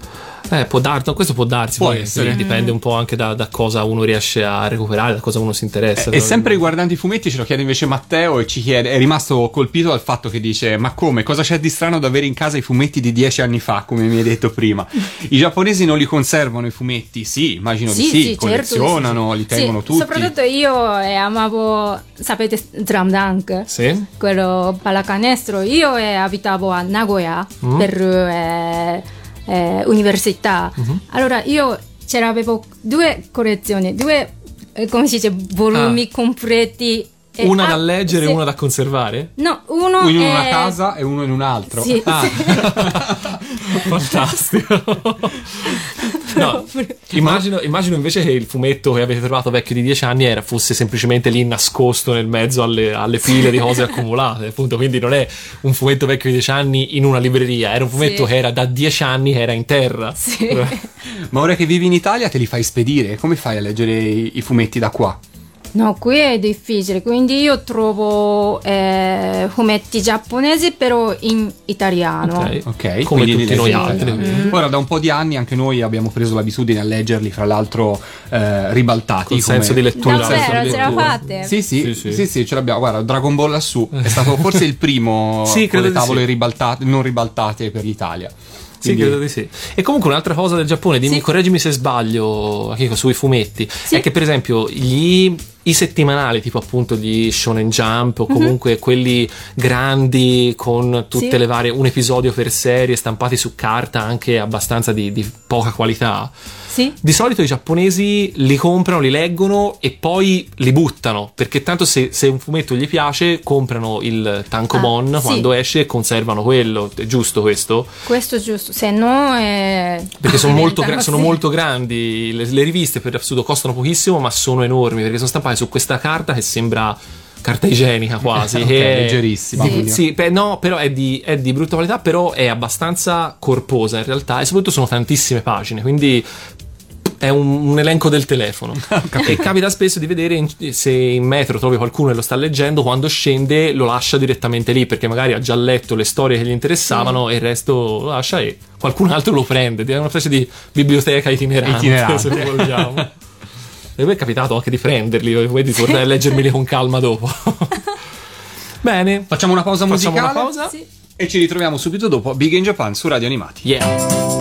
Eh, può dar- no, questo può darsi, Può poi essere. sì, dipende un po' anche da, da cosa uno riesce a recuperare, da cosa uno si interessa. E sempre riguardante i fumetti ce lo chiede invece Matteo e ci chiede, è rimasto colpito dal fatto che dice ma come, cosa c'è di strano ad avere in casa i fumetti di dieci anni fa come mi hai detto prima? [laughs] I giapponesi non li conservano i fumetti? Sì, immagino di sì, certo, collezionano, sì. li tengono Sì, tutti. Soprattutto io eh, amavo, sapete, Drum Dunk. Sì? quello pallacanestro. Io eh, abitavo a Nagoya Mm. per eh, università. Mm-hmm. Allora io c'avevo due collezioni, due, eh, come si dice, volumi completi. eh, Una ah, da leggere e sì. una da conservare? No, uno Uno in è- una casa e uno in un altro. Sì, Ah. sì. [laughs] Fantastico. [laughs] No, [laughs] immagino, immagino invece che il fumetto che avete trovato vecchio di 10 anni era, fosse semplicemente lì nascosto nel mezzo alle, alle pile di cose [laughs] accumulate. Appunto, quindi non è un fumetto vecchio di 10 anni in una libreria, era un fumetto Sì. che era da 10 anni che era in terra. Sì. [laughs] Ma ora che vivi in Italia te li fai spedire? Come fai a leggere i, i fumetti da qua? No, qui è difficile, quindi io trovo eh, fumetti giapponesi però in italiano. Ok. Ok, Come quindi tutti li noi altri. italiano. Ora da un po' di anni anche noi abbiamo preso l'abitudine a leggerli, fra l'altro eh, ribaltati. Col senso di lettura. Davvero, di ce la fate? Sì sì, Sì, sì, sì. sì, ce l'abbiamo. Guarda, Dragon Ball lassù è stato forse il primo Sì, con le tavole sì. ribaltate, non ribaltate per l'Italia. Sì, Quindi- credo di sì. E comunque un'altra cosa del Giappone, dimmi, Sì. correggimi se sbaglio, Akiko, sui fumetti, Sì. è che per esempio gli, i settimanali, tipo appunto gli Shonen Jump o comunque quelli grandi con tutte Mhm. Sì. le varie, un episodio per serie, stampati su carta anche abbastanza di, di poca qualità. Sì? Di solito i giapponesi li comprano, li leggono e poi li buttano, perché tanto se, se un fumetto gli piace comprano il tankobon Ah, sì. quando esce e conservano quello, è giusto questo? Questo è giusto, se no è... Perché sono, molto, gra- sono molto grandi, le, le riviste per assurdo costano pochissimo ma sono enormi perché sono stampate su questa carta che sembra carta igienica quasi. [laughs] Ok, che è- leggerissima, Sì, sì, beh, no, però è di, è di brutta qualità, però è abbastanza corposa in realtà e soprattutto sono tantissime pagine, quindi è un, un elenco del telefono. [laughs] e capita spesso di vedere in- se in metro trovi qualcuno che lo sta leggendo, quando scende lo lascia direttamente lì perché magari ha già letto le storie che gli interessavano e il resto lo lascia e qualcun altro lo prende. È una specie di biblioteca itinerante, Itinerante. se vogliamo. E me è capitato anche di prenderli e di tornare a leggermeli con calma dopo. [laughs] Bene, Facciamo una pausa facciamo musicale una pausa. Sì. e ci ritroviamo subito dopo Big in Japan su Radio Animati. Yeah.「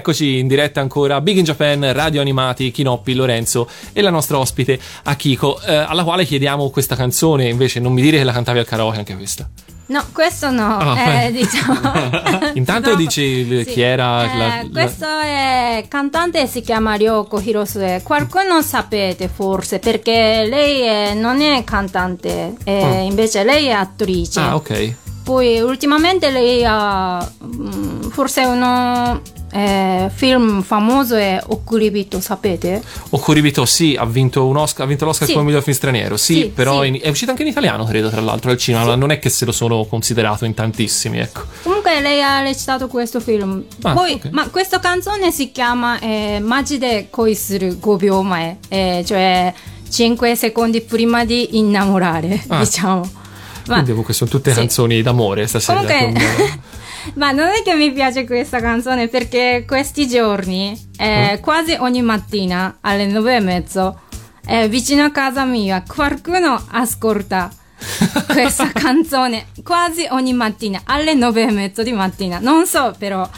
E rieccoci in diretta ancora Big in Japan, Radio Animati, Kinoppi, Lorenzo e la nostra ospite Akiko, eh, alla quale chiediamo questa canzone, invece non mi dire che la cantavi al karaoke anche questa. No, questo no, Ah, eh, eh. diciamo. [laughs] Intanto [laughs] Dopo- dici il- chi era Eh, la- la- Questo è cantante si chiama Ryoko Hirosue. Qualcuno sapete forse perché lei è- non è cantante, eh, Ah. invece lei è attrice. Ah, ok. Poi ultimamente lei ha mm, forse uno eh, film famoso è Okuribito, sapete? Okuribito, sì, ha vinto un Oscar, ha vinto l'Oscar Sì. come miglior film straniero, sì, Sì, però sì. in- è uscito anche in italiano, credo, tra l'altro, al cinema, non è che se lo sono considerato in tantissimi, ecco. Comunque lei ha recitato questo film. Ah, Poi, ok. ma questa canzone si chiama eh, Majide koi suru 5 byou mae, eh, cioè 5 secondi prima di innamorare, Ah. [laughs] diciamo. Ma, Quindi comunque sono tutte canzoni d'amore stasera. Comunque, [laughs] ma non è che mi piace questa canzone perché questi giorni, eh, Mm. quasi ogni mattina alle nove e mezzo, eh, vicino a casa mia, qualcuno ascolta [laughs] questa canzone quasi ogni mattina alle nove e mezzo di mattina. Non so però,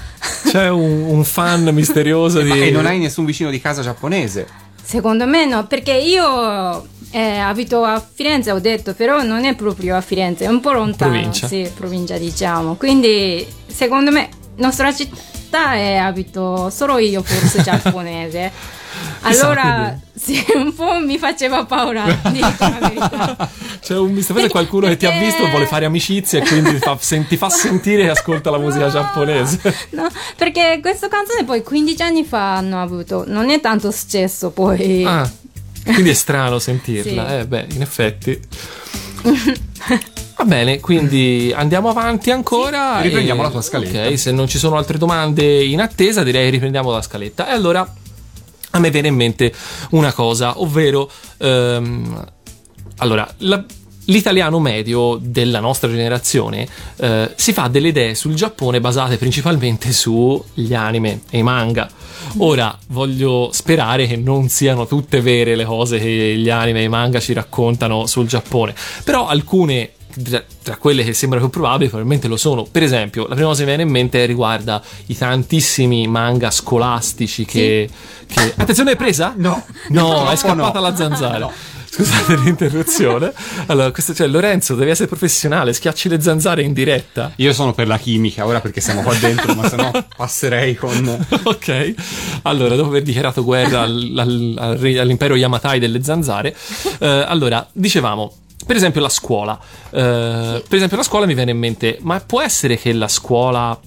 C'è un, un fan [laughs] misterioso di... E non hai nessun vicino di casa giapponese. secondo me no, perché io eh, abito a Firenze, ho detto, però non è proprio a Firenze, è un po' lontano. Provincia. Sì, provincia diciamo. Quindi secondo me nostra città è abito solo io forse [laughs] giapponese. Allora, sì, un po' mi faceva paura, [laughs] dico la verità. C'è un Perché- qualcuno che ti ha perché- visto, vuole fare amicizia e quindi fa- sen- ti fa sentire e ascolta la musica [laughs] No, giapponese. No, perché questa canzone poi 15 anni fa hanno avuto, non è tanto successo poi. Ah, quindi è strano sentirla. Sì. Eh, beh, in effetti. Va bene, quindi andiamo avanti ancora. Sì, riprendiamo e- la tua scaletta. Ok, se non ci sono altre domande in attesa, direi riprendiamo la scaletta. E allora a me viene in mente una cosa, ovvero ehm, allora la- L'italiano medio della nostra generazione eh, si fa delle idee sul Giappone basate principalmente sugli anime e i manga. Ora voglio sperare che non siano tutte vere le cose che gli anime e i manga ci raccontano sul Giappone, però alcune tra, quelle che sembrano più probabili probabilmente lo sono. Per esempio, la prima cosa che mi viene in mente riguarda i tantissimi manga scolastici che... che... Attenzione, è presa? No. No, è scappata no. la zanzara. Scusate l'interruzione. Allora, questo, cioè, Lorenzo, devi essere professionale, schiacci le zanzare in diretta. Io sono per la chimica, ora perché siamo qua dentro, ma sennò [laughs] passerei con... ok, allora dopo aver dichiarato guerra al- al- al all'impero Yamatai delle zanzare, eh, allora dicevamo. Per esempio la scuola. Eh, Per esempio la scuola mi viene in mente, ma può essere che la scuola...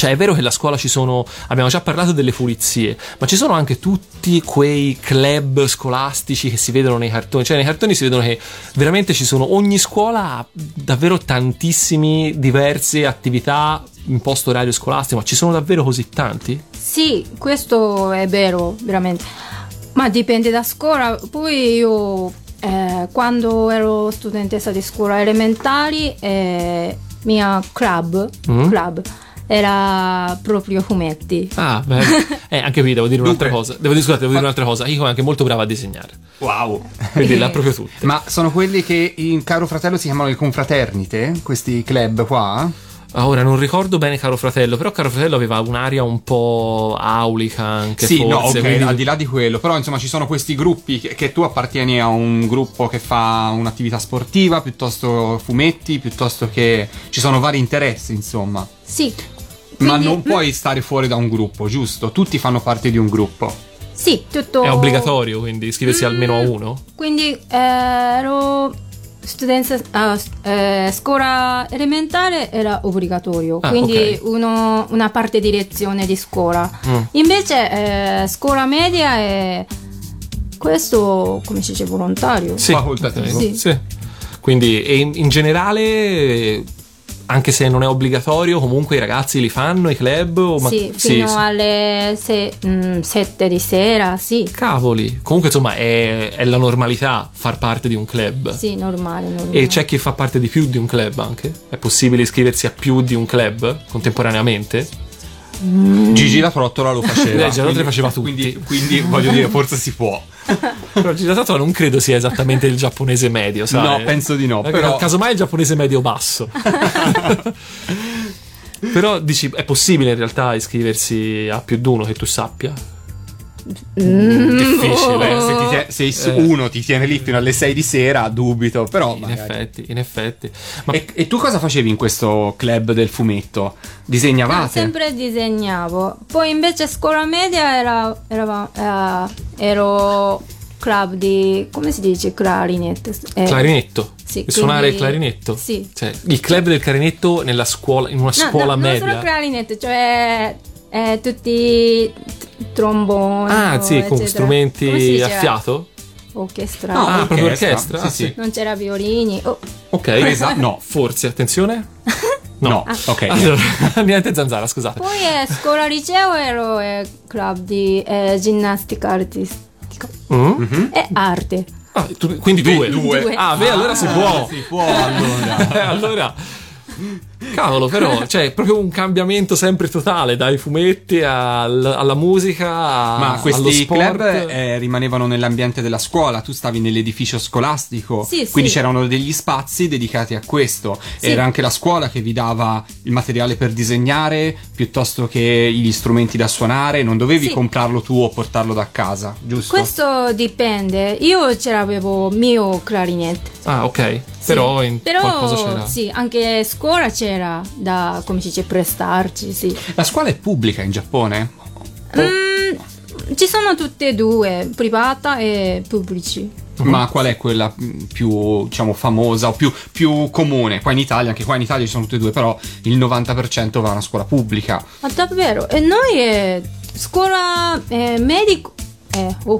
Cioè è vero che la scuola ci sono, abbiamo già parlato delle pulizie, ma ci sono anche tutti quei club scolastici che si vedono nei cartoni. Cioè nei cartoni si vedono che veramente ci sono, ogni scuola ha davvero tantissimi diverse attività in post orario scolastico, ma ci sono davvero così tanti? Sì, questo è vero, veramente. Ma dipende da scuola. Poi io, eh, quando ero studentessa di scuola elementari, eh, mia club, Mm. club era proprio fumetti. Ah, beh. [laughs] Eh, anche qui devo dire un'altra cosa. Devo dire, scusate, devo dire un'altra cosa. Io è anche molto brava a disegnare. Wow. Quindi l'ha proprio tutte. Ma sono quelli che in Caro Fratello si chiamano le confraternite? Questi club qua? Ah, Ora non ricordo bene Caro Fratello, però Caro Fratello aveva un'aria un po' aulica anche sì, forse. no, ok, quindi- al di là di quello, però insomma ci sono questi gruppi che, che tu appartieni a un gruppo che fa un'attività sportiva, piuttosto fumetti, piuttosto che ci sono vari interessi, insomma. Sì. Ma quindi- non puoi stare fuori da un gruppo, giusto? Tutti fanno parte di un gruppo. Sì, tutto... È obbligatorio, quindi iscriversi almeno a uno. Quindi eh, ero studenza, s- eh, scuola elementare era obbligatorio, Ah, quindi ok. uno- una parte di lezione di scuola. Mm. Invece eh, scuola media è questo, come si dice, volontario. Sì, Facoltativo. Sì. sì. Quindi, in, in generale, anche se non è obbligatorio, comunque i ragazzi li fanno i club? O ma- Sì, fino alle 7 di sera, sì. Cavoli, comunque insomma è, è la normalità far parte di un club. Sì, normale, normale. E c'è chi fa parte di più di un club anche? È possibile iscriversi a più di un club contemporaneamente? Gigi la trottola lo faceva. [laughs] Eh, Giannotti faceva tutti. Quindi, quindi voglio dire, forse si può. Però Gigi Tatola non credo sia esattamente il giapponese medio, sai? No, penso di no, Eh, però- Casomai il giapponese medio basso. [laughs] però dici, è possibile in realtà iscriversi a più di uno che tu sappia? Difficile. Beh, se, ti tie- se il- uno ti tiene lì fino alle 6 di sera, dubito, però In magari. effetti, in effetti. Ma E, e tu cosa facevi in questo club del fumetto? Disegnavate? Sempre disegnavo. Poi invece scuola media era, erava- eh, ero club di come si dice clarinetto? Eh, clarinetto? Sì, Suonare il quindi- clarinetto? sì. Cioè, il club del clarinetto nella scuola, in una No, scuola no, Non media? solo clarinetto, cioè eh, tutti t- tromboni. ah, sì, con eccetera. Si strumenti a fiato? Orchestra. No, Ah, proprio orchestra. orchestra? Sì, Ah, sì. Non c'era violini. Oh, Ok. Presa? [laughs] No. Forse, attenzione. [laughs] No, ok. Allora, [laughs] niente zanzara, scusate. Poi eh, scuola liceo ero eh, club di eh, ginnastica artistica Mm? e arte. Ah, tu- quindi due. Due. Ah, beh, allora si può. Si può allora. Allora. Cavolo, però, cioè, è proprio un cambiamento sempre totale, dai fumetti al- alla musica. a- Ma allo questi sport. club eh, rimanevano nell'ambiente della scuola, tu stavi nell'edificio scolastico, Sì, quindi sì. c'erano degli spazi dedicati a questo. Sì. Era anche la scuola che vi dava il materiale per disegnare piuttosto che gli strumenti da suonare, non dovevi Sì. comprarlo tu o portarlo da casa, giusto? Questo dipende. Io c'avevo mio clarinetto. Ah, ok. Sì. Però in Però, qualcosa c'era. Sì, anche a scuola c'era da, come si dice, prestarci, sì. La scuola è pubblica in Giappone? Mm, ci sono tutte e due, privata e pubblici. Ma qual è quella più, diciamo, famosa o più, più comune? Qua in Italia, anche qua in Italia ci sono tutte e due, però il 90% va a una scuola pubblica. Ma davvero? E noi eh, scuola eh, medico... Eh, oh.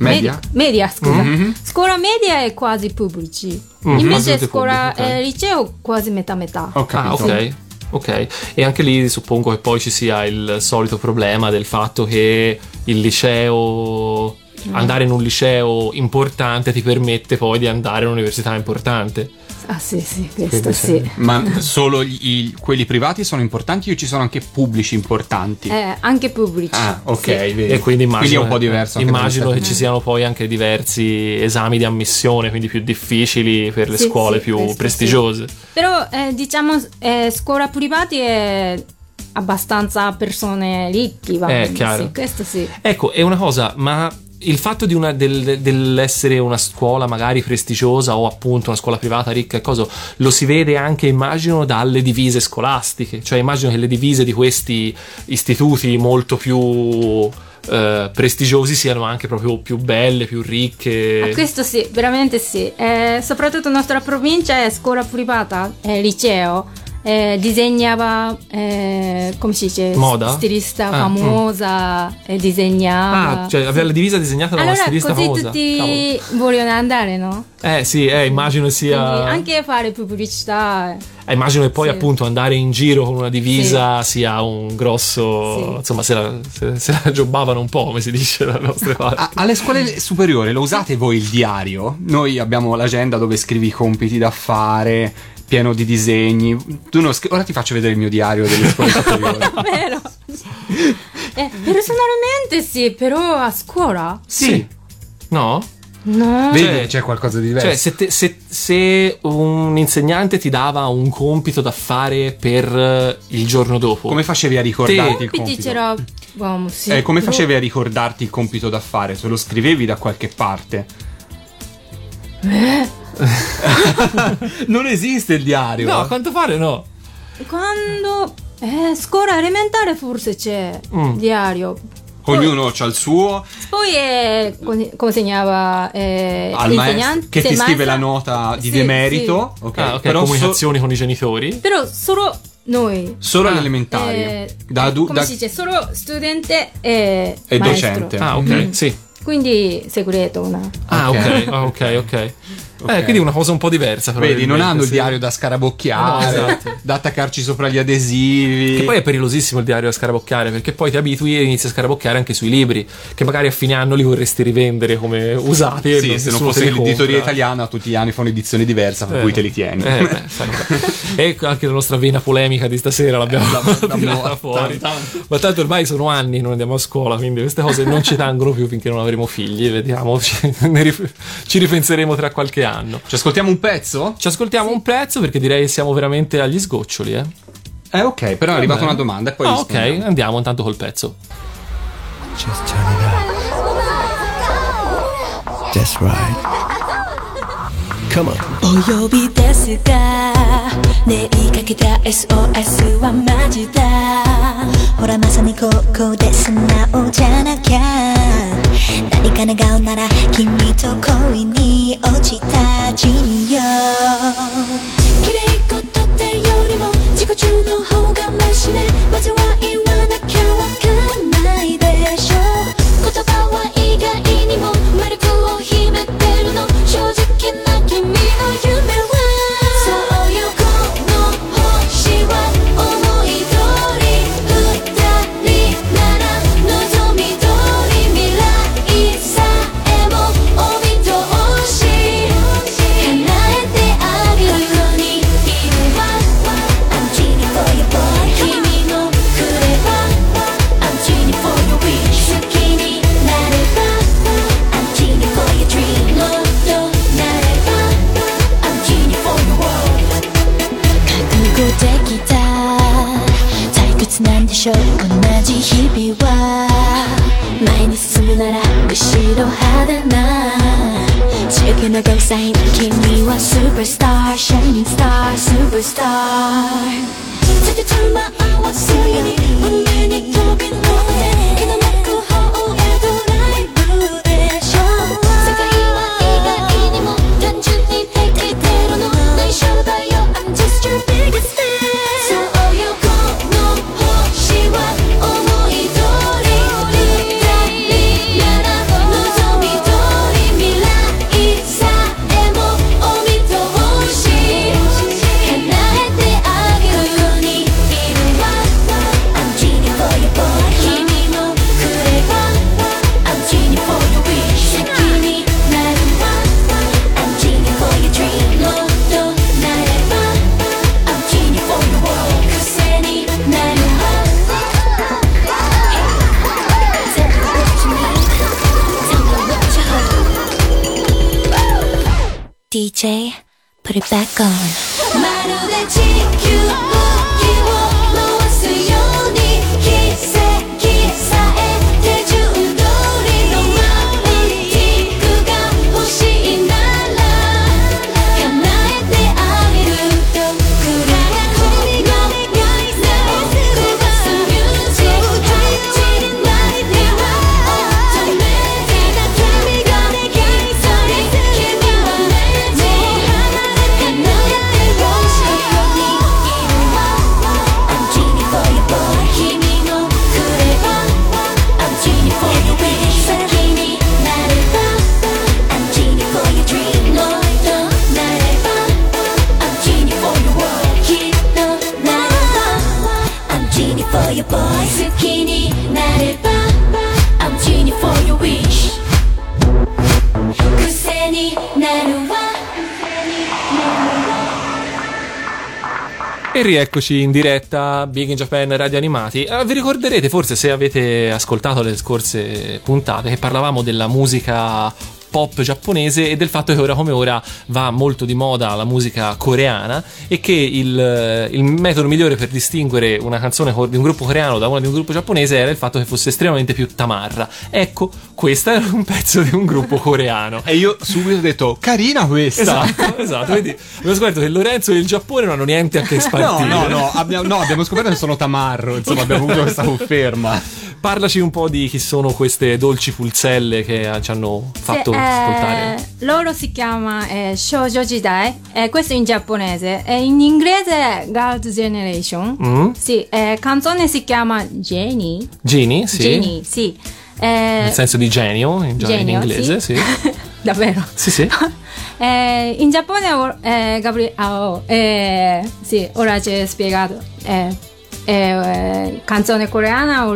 Media? Medi- media, scusa. Mhm. Scuola media è quasi pubblici. Mhm. Invece Quasi scuola pubblico, ok. eh, liceo quasi metà metà. Ho Ah, ok. Ok, e anche lì suppongo che poi ci sia il solito problema del fatto che il liceo, andare in un liceo importante ti permette poi di andare in un'università importante. Ah sì, sì, questo Quindi sì. Ma solo gli- i- quelli privati sono importanti o ci sono anche pubblici importanti? Eh, anche pubblici. Ah, ok, Sì. E quindi immagino, è un po' diverso. immagino che ci siano poi anche diversi esami di ammissione, quindi più difficili per le Sì, scuole sì, più prestigiose. Però eh, diciamo eh, scuola privati è abbastanza persone ricche. va Eh, bene, chiaro. Sì, questo sì. Ecco, è una cosa, ma il fatto una- del- dell'essere una scuola magari prestigiosa o appunto una scuola privata ricca e cosa, lo si vede anche, immagino, dalle divise scolastiche. Cioè, immagino che le divise di questi istituti molto più eh, prestigiosi siano anche proprio più belle, più ricche. Ah, questo sì, veramente sì. Eh, soprattutto nostra provincia è scuola privata, è liceo. Eh, disegnava, eh, come si dice? Moda? Stilista Ah, famosa, e disegnava. Ah, cioè aveva la divisa disegnata da una allora stilista così famosa. tutti vogliono andare, no? Cavolo. Eh sì, eh, immagino sia. Quindi anche fare pubblicità. Eh, immagino che poi Sì. appunto andare in giro con una divisa sia un grosso. Sì. Insomma, se la, se, se la giobbavano un po', come si dice dalle nostre parti. A- alle scuole superiori lo usate voi il diario? Noi abbiamo l'agenda dove scrivi i compiti da fare, pieno di disegni. Tu non scri- Ora ti faccio vedere il mio diario delle scuole [laughs] superiori. Vero? Eh, personalmente sì, però a scuola? Sì, No? No. vedi Cioè- che c'è qualcosa di diverso. Cioè, se, te- se- se un insegnante ti dava un compito da fare per eh, il giorno dopo, come facevi a ricordarti il Compiti compito? c'era... Wow, sì, Eh, come facevi a ricordarti il compito da fare? Se lo scrivevi da qualche parte? [laughs] non esiste il diario. No, a quanto pare no. Quando... Eh, scuola elementare forse c'è Mm. diario. Ognuno ha il suo, Poi eh, con- consegnava eh, al l'insegnante maestro che ti scrive la nota di Sì, demerito. sì. Ok, Ah, ok, però so- comunicazioni con i genitori. Però solo noi. solo Ah, all'elementari. Eh, da adu- come da- si dice? Solo studente e, E docente. Ah, ok, Mm. sì. Quindi segreto una. Ah, Ok. ok, ah, ok, ok. Eh, quindi una cosa un po' diversa. Vedi, non hanno il sì. diario da scarabocchiare, No, esatto. [laughs] da attaccarci sopra gli adesivi. Che poi è pericolosissimo il diario da scarabocchiare perché poi ti abitui e inizi a scarabocchiare anche sui libri che magari a fine anno li vorresti rivendere come usati. Sì, se non fosse l'editoria italiana tutti gli anni fa un'edizione diversa per cui te li tieni. Eh, beh, e anche la nostra vena polemica di stasera l'abbiamo [laughs] tirata l'abbiamo- fuori. tanto, Ma tanto ormai sono anni non andiamo a scuola, quindi queste cose non ci tangono più finché non avremo figli. Vediamo, ci, rif- ci ripenseremo tra qualche anno. Ci ascoltiamo un pezzo? Ci ascoltiamo un pezzo perché direi che siamo veramente agli sgoccioli, eh. Eh ok, però è arrivata una domanda e poi Ah, ok, andiamo intanto col pezzo. Just turn it up. That's right. Come on. お呼びですがね言いかけた SOS はマジだ。ほらまさにここで素直じゃなきゃ。何か願うなら君と恋に落ちたジニよ綺麗事ってよりも自己中の方がマシね。まずは のゴーサイン君はスーパースターシャイニングスタースーパースターつけたま合わせに運命に飛び乗 back on E rieccoci in diretta Big in Japan Radio Animati. Eh, vi ricorderete forse se avete ascoltato le scorse puntate che parlavamo della musica pop giapponese e del fatto che ora come ora va molto di moda la musica coreana e che il, il metodo migliore per distinguere una canzone di un gruppo coreano da una di un gruppo giapponese era il fatto che fosse estremamente più tamarra. Ecco, questo era un pezzo di un gruppo coreano. E io subito ho detto, carina questa. Esatto, esatto. Quindi abbiamo scoperto che Lorenzo e il Giappone non hanno niente a che No, spartire. no, no abbiamo, no, abbiamo scoperto che sono tamarro, insomma abbiamo avuto questa conferma. Parlaci un po' di chi sono queste dolci pulzelle che ci hanno fatto ascoltare. eh, loro si chiama eh, Shoujo Jidai, eh, questo in giapponese, e in inglese Girls Generation. Mm? Sì, eh, canzone si chiama Jenny. Genie, sì. Jenny, sì. Eh, Nel senso di genio in, in genio, inglese, sì. [laughs] Davvero. Sì, sì. [laughs] Eh, in Giappone, eh, Gabri- ah, oh, eh, sì, ora ci hai spiegato. Eh, eh, canzone coreana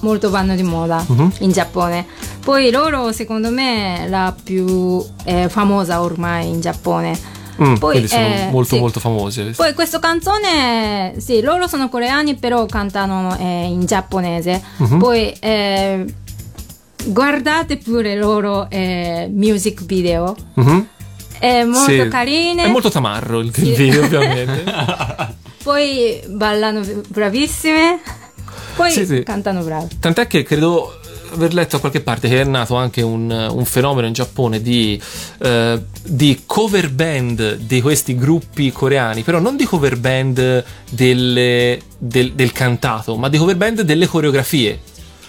molto, vanno di moda Mhm. in Giappone. Poi loro, secondo me, la più eh, famosa ormai in Giappone. Mm, Poi, quindi sono eh, molto sì. molto famose. Poi questa canzone, sì, loro sono coreani però cantano eh, in giapponese. Mhm. Poi eh, guardate pure loro eh, music video. Mhm. È molto Sì. carine. È molto tamarro il, Sì. il video, ovviamente. [laughs] [laughs] Poi ballano bravissime. Poi Sì, sì. cantano bravi. Tant'è che credo aver letto da qualche parte che è nato anche un, un fenomeno in Giappone di, eh, di cover band di questi gruppi coreani, però non di cover band delle- del, del cantato, ma di cover band delle coreografie.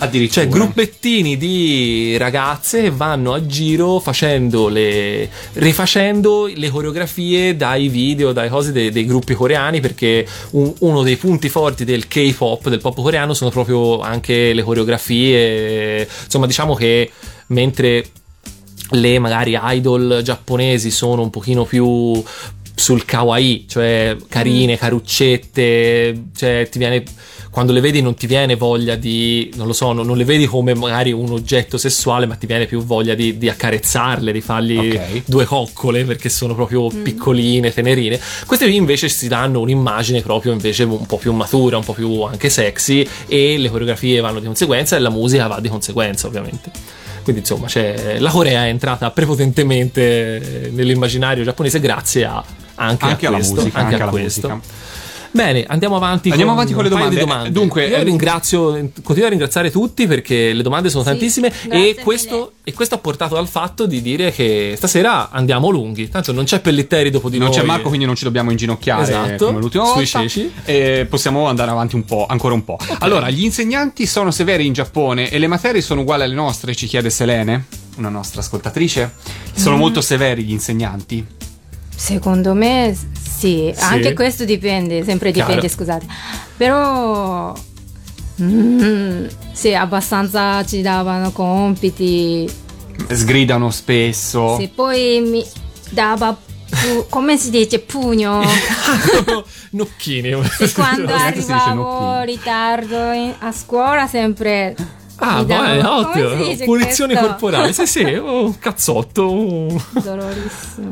Addirittura. Cioè, gruppettini di ragazze che vanno a giro facendo le. rifacendo le coreografie dai video, dai cose dei, dei gruppi coreani, perché un- uno dei punti forti del K-pop, del pop coreano, sono proprio anche le coreografie. Insomma, diciamo che mentre le magari idol giapponesi sono un pochino più sul kawaii, cioè carine, caruccette, cioè ti viene quando le vedi non ti viene voglia di, non lo so, non, non le vedi come magari un oggetto sessuale, ma ti viene più voglia di, di accarezzarle, di fargli Ok. due coccole perché sono proprio piccoline, tenerine. Queste qui invece si danno un'immagine proprio invece un po' più matura, un po' più anche sexy e le coreografie vanno di conseguenza e la musica va di conseguenza ovviamente. Quindi insomma c'è- la Corea è entrata prepotentemente nell'immaginario giapponese grazie a, anche, Anche a alla questo. musica, anche anche a alla questo. musica. Bene, andiamo avanti, Andiamo con, avanti con le di domande. Dunque, io eh, ringrazio, continuo a ringraziare tutti perché le domande sono Sì, tantissime e questo, e questo ha portato al fatto di dire che stasera andiamo lunghi. Tanto non c'è Pellitteri dopo di non noi. c'è Marco, quindi non ci dobbiamo inginocchiare Esatto, come l'ultima sui volta. ceci. E possiamo andare avanti un po', ancora un po'. Allora, gli insegnanti sono severi in Giappone e le materie sono uguali alle nostre, ci chiede Selene, una nostra ascoltatrice. Sono Mm. molto severi gli insegnanti. Secondo me sì, Sì. anche questo dipende, sempre dipende, Chiaro. scusate. Però mm, sì, abbastanza ci davano compiti. Sgridano spesso. Sì, poi mi dava pu- come si dice pugno [laughs] Nocchini. Sì, quando arrivavo in ritardo in- a scuola sempre Ah, come ottimo. Punizioni questo? corporali. Sì, sì, [laughs] un cazzotto. un- dolorissimo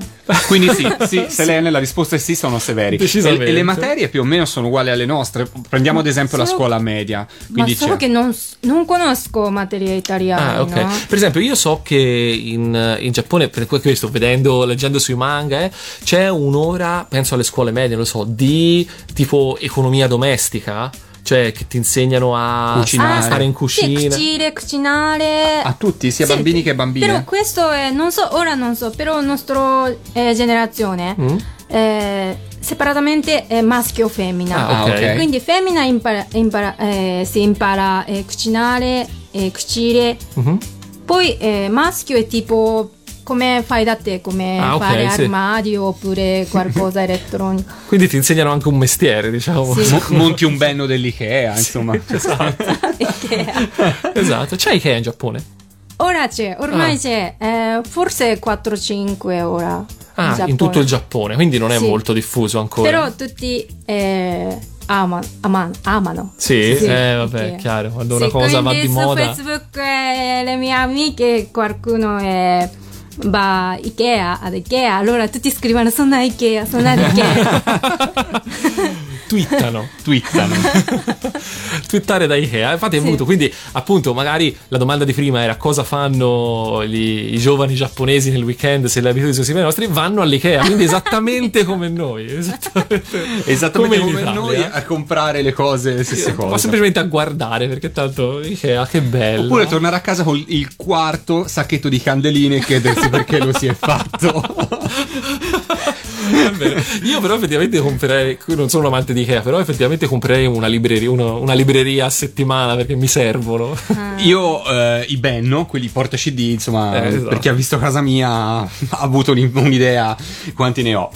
Quindi sì, [laughs] sì, Selene, la risposta è sì, sono severi. E, e le materie più o meno sono uguali alle nostre. Prendiamo ad esempio la solo- scuola media. ma Quindi solo c'è- che non, non conosco materie italiane Ah, ok. no? Per esempio, io so che in, in Giappone, per quello che sto vedendo, leggendo sui manga, eh, c'è un'ora, penso alle scuole medie, non lo so, di tipo economia domestica. Cioè, che ti insegnano a Cucinare. a stare in Sì, cucina. cucire, cucinare A tutti, sia Sì, bambini che bambine. Però questo è, non so, ora non so, però nostra generazione Mm? eh, separatamente è maschio o femmina. Ah, ok. ok. Quindi femmina impara, impara, eh, si impara a cucinare e cucire, Mhm. poi eh, maschio è tipo come fai da te, come Ah, ok, fare sì. armadio oppure [laughs] qualcosa elettronico. Quindi ti insegnano anche un mestiere, diciamo. Sì. Mo- monti un benno dell'Ikea, insomma. [laughs] esatto. [laughs] Ikea. esatto. C'è Ikea in Giappone? Ora c'è, ormai Ah. c'è, eh, forse 4-5 ora. Ah, in, Giappone. tutto il Giappone, quindi non è Sì. molto diffuso ancora. Però tutti eh, ama- ama- amano. Sì, Sì, eh, vabbè, ok. chiaro, quando Sì, una cosa va di su moda. Facebook eh, le mie amiche qualcuno è va a Ikea ad Ikea. Allora tutti scrivono sono Ikea sono ad Ikea [laughs] [laughs] Twittano. [laughs] Twittano. [laughs] Twittare da Ikea. Infatti è Sì. venuto. Quindi, appunto, magari la domanda di prima era cosa fanno gli- i giovani giapponesi nel weekend se le abitudini sono simili alle nostre. Vanno all'Ikea, quindi esattamente [laughs] come noi. Esattamente, Esattamente come, Italia. noi a comprare le cose, le stesse Ma cose. semplicemente a guardare perché tanto Ikea che bello. Oppure tornare a casa con il quarto sacchetto di candeline e chiedersi perché lo si è fatto. [laughs] Io però effettivamente comprerei, non sono un amante di Ikea, però effettivamente comprerei una libreria, uno- una libreria a settimana perché mi servono. [laughs] Io eh, i Benno, quelli porta CD, insomma, Eh, esatto. per chi ha visto casa mia ha avuto un- un'idea quanti ne ho.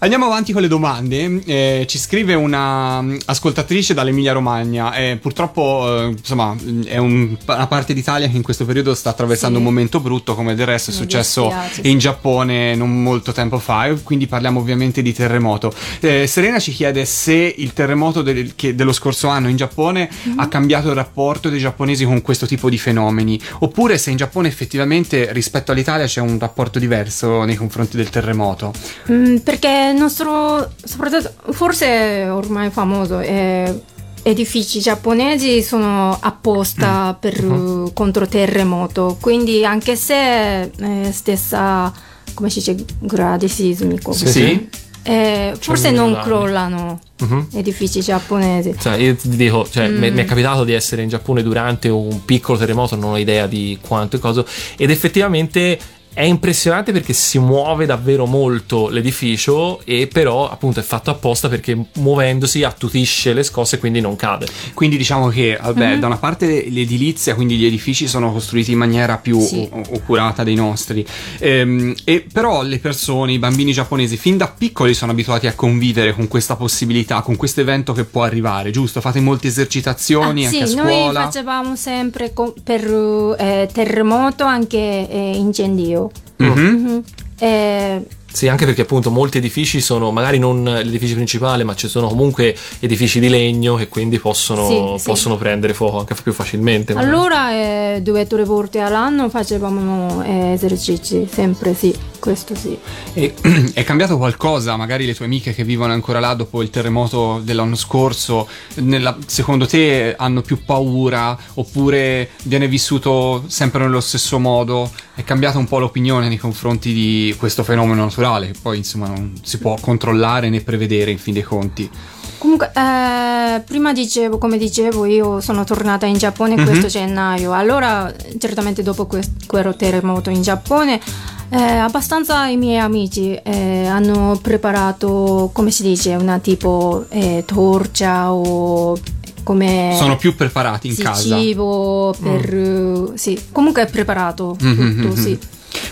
Andiamo avanti con le domande. Eh, ci scrive una mm, ascoltatrice dall'Emilia Romagna. Eh, purtroppo, eh, insomma, mm, è un- una parte d'Italia che in questo periodo sta attraversando Sì. un momento brutto, come del resto è Mi successo dispiace. in Giappone non molto tempo fa. Quindi parliamo ovviamente di terremoto. Eh, Serena ci chiede se il terremoto del- che- dello scorso anno in Giappone Mhm. ha cambiato il rapporto dei giapponesi con questo tipo di fenomeni, oppure se in Giappone effettivamente rispetto all'Italia c'è un rapporto diverso nei confronti del terremoto. Mm, perché il nostro, soprattutto, forse è ormai famoso, è, edifici giapponesi sono apposta Mm. per Uh-huh. uh, contro terremoto, quindi anche se eh, stessa, come si dice, gradi sismico, Sì, Sì? sì. eh, forse non allarme. crollano Mhm. edifici giapponesi. Cioè, io ti dico, cioè, mi, Mm. mi è capitato di essere in Giappone durante un piccolo terremoto, non ho idea di quanto e cosa, ed effettivamente è impressionante perché si muove davvero molto l'edificio e però appunto è fatto apposta perché muovendosi attutisce le scosse e quindi non cade. Quindi diciamo che, vabbè, Mhm. da una parte l'edilizia, quindi gli edifici sono costruiti in maniera più Sì. o- accurata dei nostri, Ehm, e però le persone, i bambini giapponesi, fin da piccoli sono abituati a convivere con questa possibilità, con questo evento che può arrivare, giusto? Fate molte esercitazioni Ah, anche sì, a noi scuola. facevamo sempre co- per eh, terremoto anche eh, incendio. Mhm. Mhm. Eh, Sì, anche perché appunto molti edifici sono magari non l'edificio principale, ma ci sono comunque edifici di legno che quindi possono, Sì, sì. possono prendere fuoco anche più facilmente. allora eh, due o tre volte all'anno facevamo eh, esercizi, sempre sì, questo sì. E [clears throat] è cambiato qualcosa? Magari le tue amiche che vivono ancora là dopo il terremoto dell'anno scorso, nella- secondo te hanno più paura oppure viene vissuto sempre nello stesso modo? È cambiata un po' l'opinione nei confronti di questo fenomeno naturale che poi insomma non si può controllare né prevedere in fin dei conti. Comunque, eh, prima dicevo, come dicevo, io sono tornata in Giappone Mhm. questo gennaio. Allora, certamente dopo quello terremoto in Giappone, eh, abbastanza i miei amici eh, hanno preparato, come si dice, una tipo eh, torcia o come Sono più preparati in sì, casa. Mm. cibo per eh, sì, comunque è preparato Mhm, tutto, mhm. sì.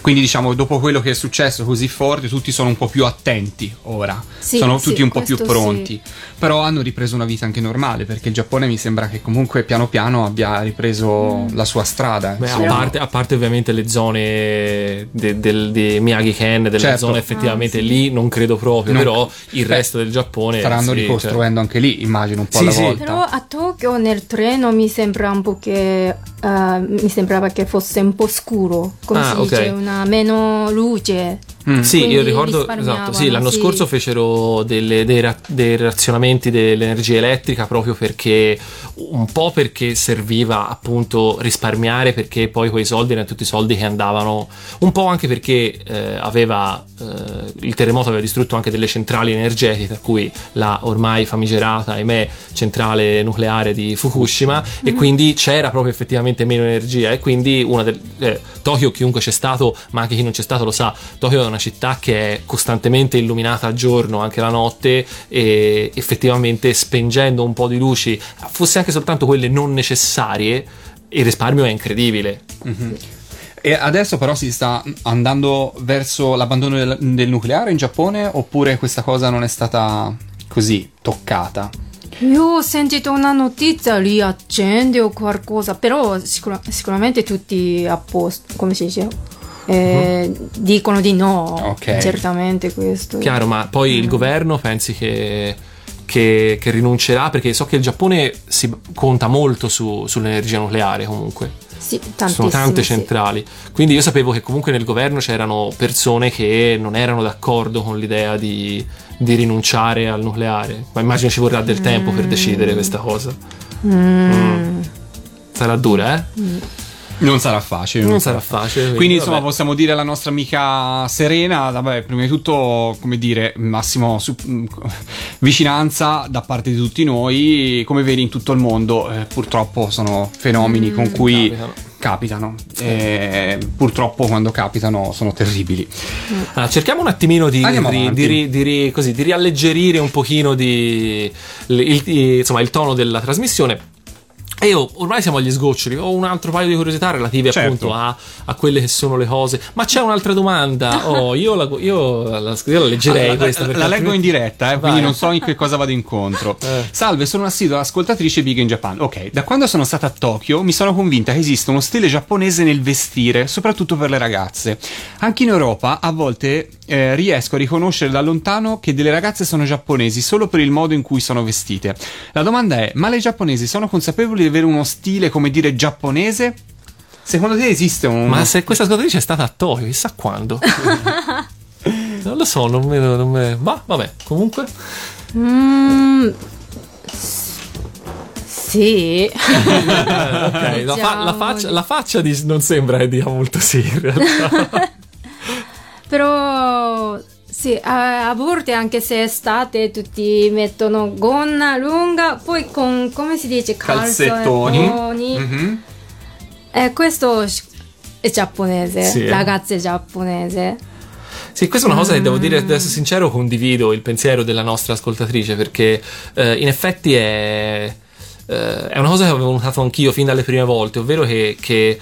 Quindi diciamo dopo quello che è successo così forte tutti sono un po' più attenti ora, Sì, sono sì, tutti un po' più pronti, però hanno ripreso una vita anche normale perché il Giappone mi sembra che comunque piano piano abbia ripreso Mm. la sua strada. Beh, a, parte, a parte ovviamente le zone de- del- di Miyagi-Ken, delle Certo. zone effettivamente Ah, sì. lì non credo proprio, Non- però il Beh, resto del Giappone Staranno sì, ricostruendo anche lì, immagino un po' Sì, alla sì. volta. Però a Tokyo nel treno mi sembra un po' che eh, mi sembrava che fosse un po' scuro, come Ah, si ok. dice, una meno luce. Mm. Sì, io ricordo, esatto, sì, l'anno sì. scorso fecero delle- dei, ra- dei razionamenti dell'energia elettrica proprio perché, un po' perché serviva appunto risparmiare perché poi quei soldi erano tutti soldi che andavano, un po' anche perché eh, aveva, eh, il terremoto aveva distrutto anche delle centrali energetiche, tra cui la ormai famigerata, ahimè, centrale nucleare di Fukushima e quindi c'era proprio effettivamente meno energia e quindi una del, eh, Tokyo, chiunque c'è stato, ma anche chi non c'è stato lo sa, Tokyo è una città che è costantemente illuminata a giorno, anche la notte, e effettivamente spengendo un po' di luci, fosse anche soltanto quelle non necessarie, il risparmio è incredibile. E adesso però si sta andando verso l'abbandono del, del nucleare in Giappone oppure questa cosa non è stata così toccata? Io ho sentito una notizia riaccende o qualcosa, però sicura- sicuramente tutti a posto, come si dice? Eh, Dicono di no, Ok. certamente questo. Chiaro, ma poi il governo pensi che, che- che rinuncerà? Perché so che il Giappone si conta molto su- sull'energia nucleare comunque. Sì, sono tante sì. centrali. Quindi io sapevo che comunque nel governo c'erano persone che non erano d'accordo con l'idea di, di rinunciare al nucleare. Ma immagino ci vorrà del tempo per decidere questa cosa. Mm. Sarà dura, eh? Non sarà facile. Non sarà facile. Quindi insomma vabbè. possiamo dire alla nostra amica Serena, vabbè, prima di tutto come dire massimo su- mm, [laughs] vicinanza da parte di tutti noi, come vedi in tutto il mondo eh, purtroppo sono fenomeni con cui capitano. capitano, e purtroppo quando capitano sono terribili. Allora, cerchiamo un attimino di, di- di di così, di rialleggerire un pochino di- il, il- insomma, il tono della trasmissione. E io ormai siamo agli sgoccioli. Ho un altro paio di curiosità relative Certo. appunto a, a quelle che sono le cose. Ma c'è un'altra domanda. [laughs] Oh, io la, io la- io la leggerei Ah, questa. la, perché la leggo in diretta, eh, quindi non so in che cosa vado incontro. [laughs] Eh. Salve, sono un'assidua ascoltatrice Big in Japan. Ok, da quando sono stata a Tokyo mi sono convinta che esiste uno stile giapponese nel vestire, soprattutto per le ragazze. Anche in Europa a volte eh, riesco a riconoscere da lontano che delle ragazze sono giapponesi solo per il modo in cui sono vestite. La domanda è: ma le giapponesi sono consapevoli di avere uno stile, come dire, giapponese? Secondo te esiste un. Ma se questa ascoltatrice è stata a Tokyo, chissà quando. [laughs] non lo so, non me, non me- Ma vabbè, comunque. Mm, sì. Eh, ok, la, fa- la faccia, la faccia di- non sembra che dica molto sì, in realtà. [laughs] Però sì, a, a volte anche se è estate tutti mettono gonna lunga, poi con come si dice calzettoni. calzettoni. Mhm. Eh, questo è giapponese, Sì, ragazze giapponese. Sì, questa è una cosa che devo dire, ad essere sincero, condivido il pensiero della nostra ascoltatrice perché eh, in effetti è, eh, è una cosa che avevo notato anch'io fin dalle prime volte, ovvero che, che-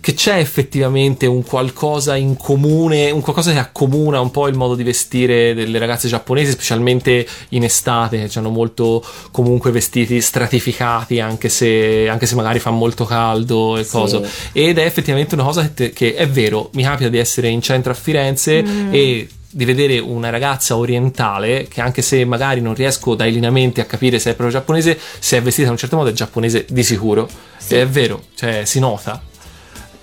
che c'è effettivamente un qualcosa in comune, un qualcosa che accomuna un po' il modo di vestire delle ragazze giapponesi, specialmente in estate, che hanno molto comunque vestiti stratificati, anche se, anche se magari fa molto caldo e Sì. cosa. Ed è effettivamente una cosa che, te- che è vero, mi capita di essere in centro a Firenze e di vedere una ragazza orientale che anche se magari non riesco dai lineamenti a capire se è proprio giapponese, se è vestita in un certo modo è giapponese di sicuro. È vero, cioè si nota.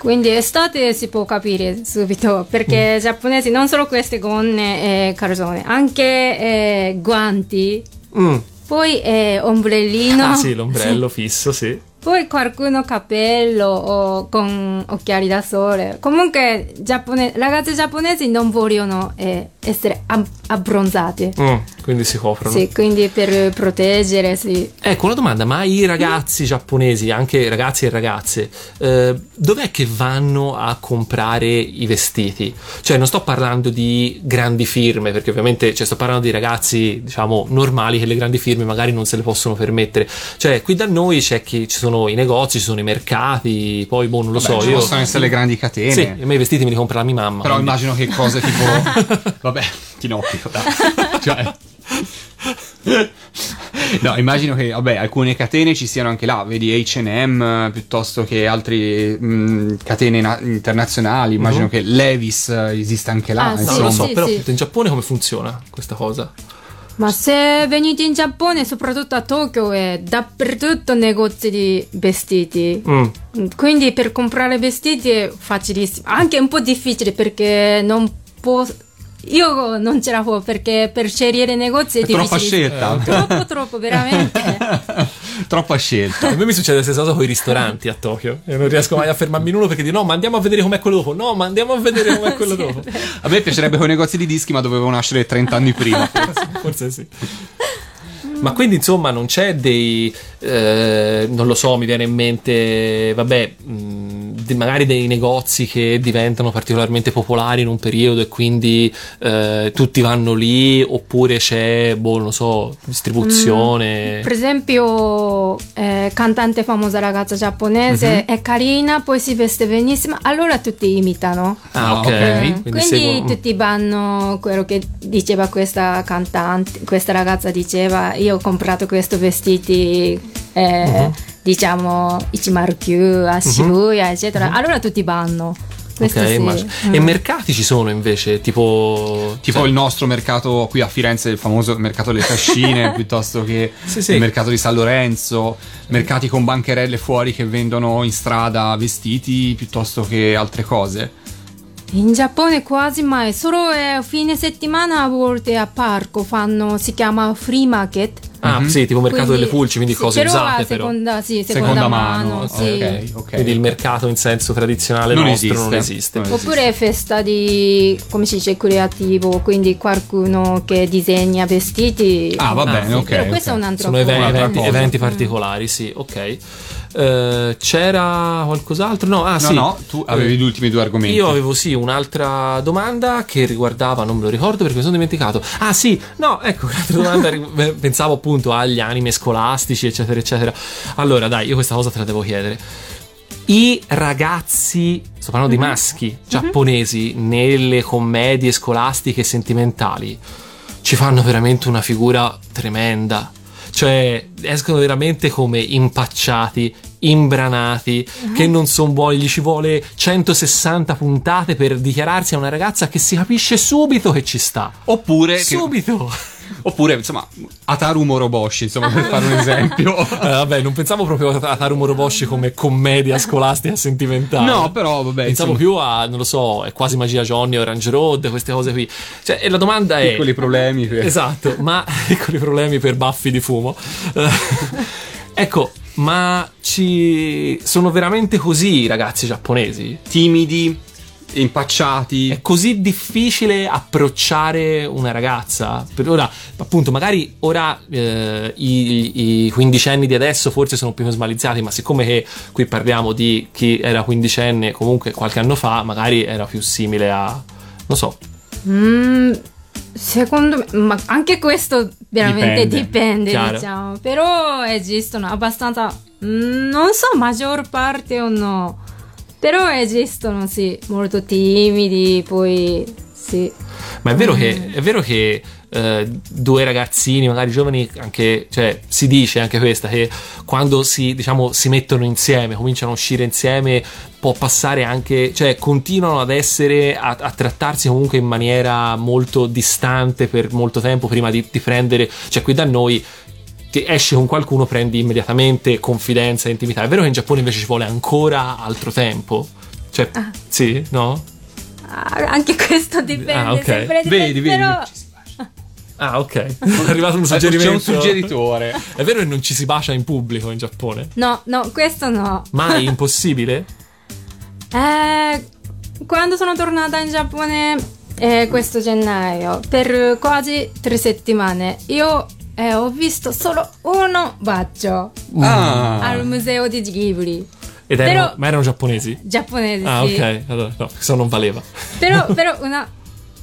Quindi estate si può capire subito Mm. perché i giapponesi non solo queste gonne e calzone, anche eh, guanti, Mm. poi eh, ombrellino. Ah sì, l'ombrello [laughs] fisso, sì. Poi qualcuno cappello o con occhiali da sole. Comunque, giappone- ragazze giapponesi non vogliono eh, essere ab- abbronzate. Mm, quindi si coprono. Sì, quindi per proteggere, sì. Ecco una domanda, ma i ragazzi giapponesi, anche ragazzi e ragazze, eh, dov'è che vanno a comprare i vestiti? Cioè non sto parlando di grandi firme, perché ovviamente cioè, sto parlando di ragazzi, diciamo, normali che le grandi firme magari non se le possono permettere. Cioè qui da noi c'è chi, ci sono i negozi, ci sono i mercati, poi boh, non lo Vabbè, so, ci io... possono essere le grandi catene. Sì, a me i vestiti me li compra la mia mamma. Però quindi- immagino che cose tipo. [laughs] Vabbè, Chinocchio, dai. [laughs] Cioè. No, immagino che vabbè, alcune catene ci siano anche là, vedi HM piuttosto che altre catene na- internazionali. Immagino che Levis esista anche là. Ah, sì, non lo insomma. so, sì, però sì. in Giappone come funziona questa cosa? Ma se venite in Giappone, soprattutto a Tokyo, è dappertutto negozi di vestiti. Mm. Quindi per comprare vestiti è facilissimo. Anche un po' difficile perché non può. Io non ce la faccio perché per scegliere negozi è, È troppa scelta. Troppo, troppo, veramente. [laughs] Troppa scelta. A me mi succede la stessa cosa con i ristoranti a Tokyo. E non riesco mai a fermarmi in uno perché dico no, ma andiamo a vedere com'è quello dopo. No, ma andiamo a vedere com'è [laughs] quello dopo. A me piacerebbe con i negozi di dischi, ma dovevo nascere 30 anni prima. [laughs] Forse sì. Ma quindi insomma non c'è dei, eh, non lo so, mi viene in mente, vabbè, mh, magari dei negozi che diventano particolarmente popolari in un periodo e quindi eh, tutti vanno lì oppure c'è, boh, non so, distribuzione. Per esempio, eh, cantante famosa ragazza giapponese è carina, poi si veste benissimo, allora tutti imitano. Ah, ok. Eh, Quindi, Quindi, seguono- tutti vanno quello che diceva questa cantante, questa ragazza diceva io ho comprato questi vestiti eh, Mhm. diciamo Ichimaru-kyu a Shibuya eccetera, allora tutti vanno. Questo Ok, sì. immagino. Mm. E mercati ci sono invece, tipo... Tipo cioè- il nostro mercato qui a Firenze, il famoso mercato delle cascine, [laughs] piuttosto che Sì, sì. il mercato di San Lorenzo, mercati con bancherelle fuori che vendono in strada vestiti piuttosto che altre cose. In Giappone quasi mai, solo eh, fine settimana a volte a parco fanno, si chiama free market. Ah, sì, tipo mercato Quindi- delle pulci, quindi sì, cose però usate a però. seconda, sì, seconda, Seconda mano, mano, sì. ok, ok. Quindi il mercato in senso tradizionale Non nostro esiste. non esiste. Non esiste. Oppure festa di, come si dice, creativo, quindi qualcuno che disegna vestiti. Ah, va Ah, bene, sì, ok. Però questo ok. è un altro Sono eventi, eventi Mm. particolari, sì, ok. Eh, c'era qualcos'altro? No, ah No, sì. no, tu avevi Eh, gli ultimi due argomenti. Io avevo sì un'altra domanda che riguardava, non me lo ricordo perché mi sono dimenticato. Ah sì, no, ecco, [laughs] un'altra domanda, pensavo appunto agli anime scolastici, eccetera, eccetera. Allora, dai, io questa cosa te la devo chiedere. I ragazzi, sto parlando di maschi giapponesi, nelle commedie scolastiche e sentimentali, ci fanno veramente una figura tremenda. Cioè, escono veramente come impacciati, imbranati, che non sono buoni. Gli ci vuole 160 puntate per dichiararsi a una ragazza che si capisce subito che ci sta. Oppure, che- Subito! Oppure, insomma, Ataru Moroboshi, insomma, per fare un esempio. [laughs] Eh, vabbè, non pensavo proprio a Taru Moroboshi come commedia scolastica sentimentale. No, però, vabbè, Pensavo insomma, più a, non lo so, è quasi magia Johnny, Orange Road, queste cose qui. Cioè, e la domanda è. piccoli problemi. per- Esatto, ma [laughs] piccoli problemi per baffi di fumo. Eh, ecco, ma ci sono veramente così i ragazzi giapponesi? Timidi, impacciati. È così difficile approcciare una ragazza? Per ora, appunto, magari ora eh, i, i quindicenni di adesso forse sono più smaliziati, ma siccome che qui parliamo di chi era quindicenne comunque qualche anno fa, magari era più simile a... non so, Mm, secondo me, ma anche questo veramente Dipende, dipende, diciamo. Però esistono abbastanza, mm, non so, maggior parte o no. Però esistono, sì, molto timidi, poi sì. Ma è vero che, è vero che eh, due ragazzini, magari giovani, anche, cioè, si dice anche questa, che quando si, diciamo, si mettono insieme, cominciano a uscire insieme, può passare anche, cioè, continuano ad essere, a, a trattarsi comunque in maniera molto distante per molto tempo prima di, di prendere, cioè, qui da noi ti esci con qualcuno, prendi immediatamente confidenza e intimità. È vero che in Giappone invece ci vuole ancora altro tempo? Cioè, sì, no? Ah, anche questo dipende Ah, ok. Vedi, vedi. però Ah, ok. [laughs] È arrivato un C'è suggerimento. un suggeritore. È vero che non ci si bacia in pubblico in Giappone? no, no, questo no. Mai [laughs] impossibile? Eh, quando sono tornata in Giappone eh, questo gennaio, per quasi tre settimane, io eh, ho visto solo uno bacio Ah, al museo di Ghibli. Ed erano, Però- ma erano giapponesi? Giapponese, Ah, sì. ok. Allora, no, questo non valeva. Però, [laughs] però una...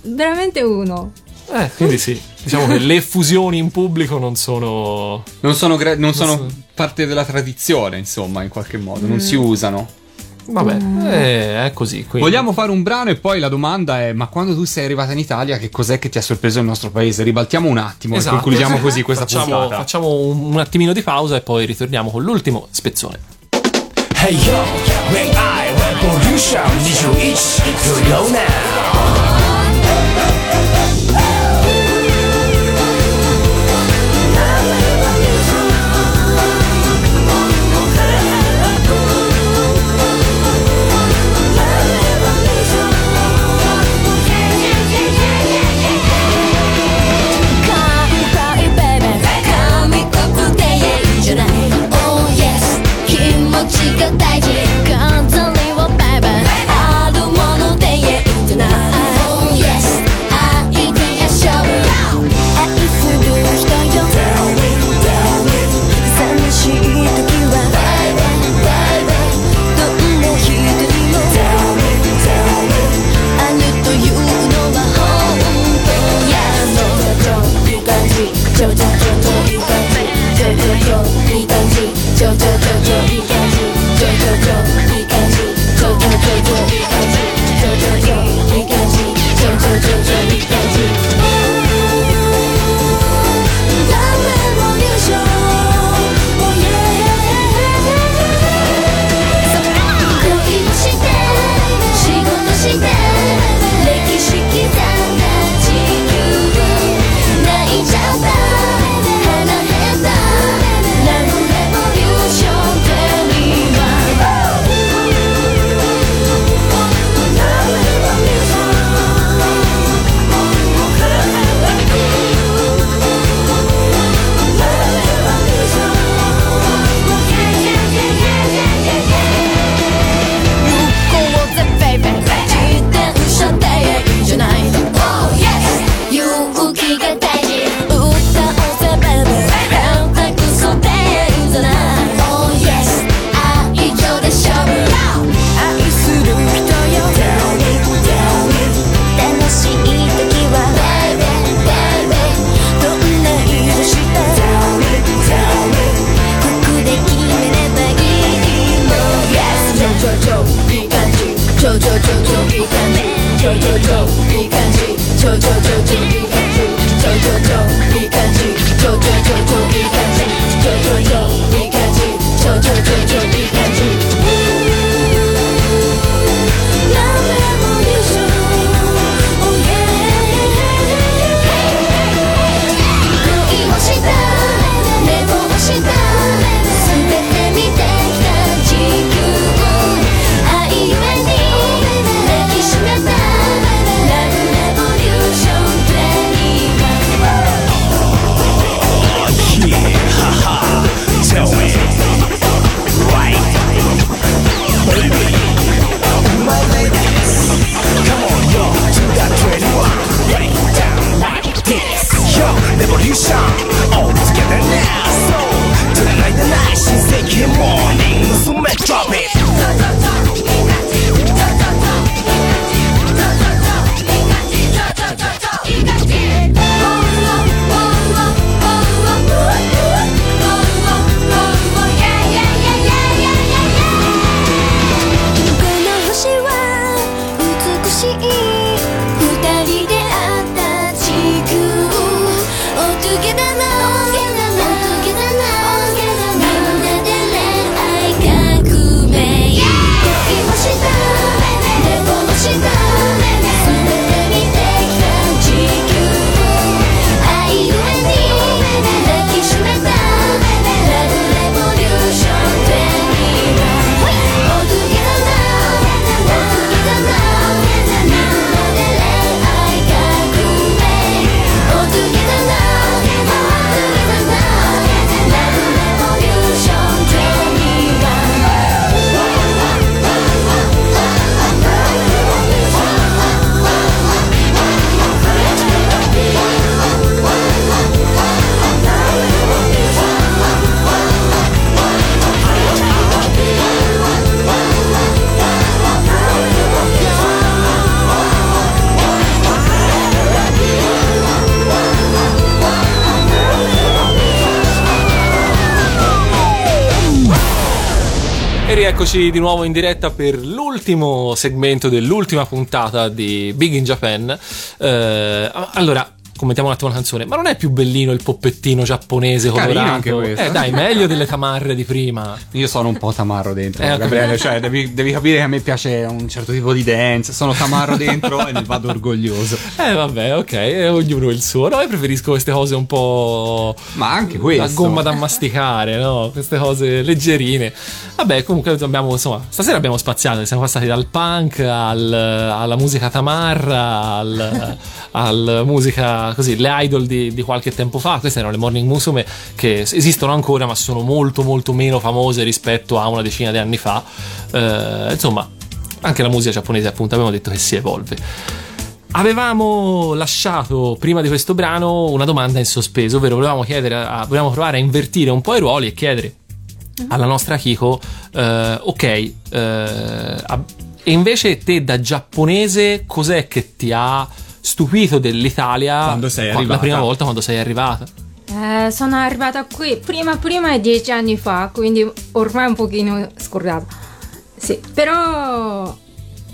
Veramente uno. Eh, quindi sì. Diciamo che le fusioni in pubblico non sono. non sono, gra- non sono so. parte della tradizione, insomma, in qualche modo. Non Mm. si usano. Vabbè, eh, è così. Quindi. Vogliamo fare un brano e poi la domanda è: ma quando tu sei arrivata in Italia, che cos'è che ti ha sorpreso nel nostro paese? Ribaltiamo un attimo Esatto. e concludiamo così [laughs] questa facciamo, puntata. facciamo un, un attimino di pausa e poi ritorniamo con l'ultimo spezzone. Hey yo, Ray I Revolution 21 to go now じちょちょちょいい感じちょちょちょちょいい感 Di nuovo in diretta per l'ultimo segmento dell'ultima puntata di Big in Japan. Eh, allora, commentiamo un attimo la canzone. Ma non è più bellino il poppettino giapponese Carino colorato? anche questo. Eh dai, meglio delle tamarre di prima. Io sono un po' tamarro dentro, Eh, Gabriele. Cioè, devi, devi capire che a me piace un certo tipo di dance. Sono tamarro dentro e ne vado orgoglioso. [laughs] Eh vabbè, ok, e ognuno il suo. No, io preferisco queste cose un po'... Ma anche questo. La gomma da masticare, no? Queste cose leggerine. Vabbè, comunque abbiamo, insomma, stasera abbiamo spaziato, siamo passati dal punk al- alla musica tamarra, al, [laughs] al musica così, le idol di, di qualche tempo fa. Queste erano le Morning Musume che esistono ancora, ma sono molto molto meno famose rispetto a una decina di anni fa. Eh, insomma, anche la musica giapponese, appunto, abbiamo detto che si evolve. Avevamo lasciato prima di questo brano una domanda in sospeso, ovvero volevamo, chiedere a- volevamo provare a invertire un po' i ruoli e chiedere alla nostra Kiko, eh, ok, eh, e invece te da giapponese cos'è che ti ha stupito dell'Italia Quando sei qua- la arrivata? prima volta quando sei arrivata? Eh, sono arrivata qui prima prima dieci anni fa, quindi ormai un pochino scordata. Sì, però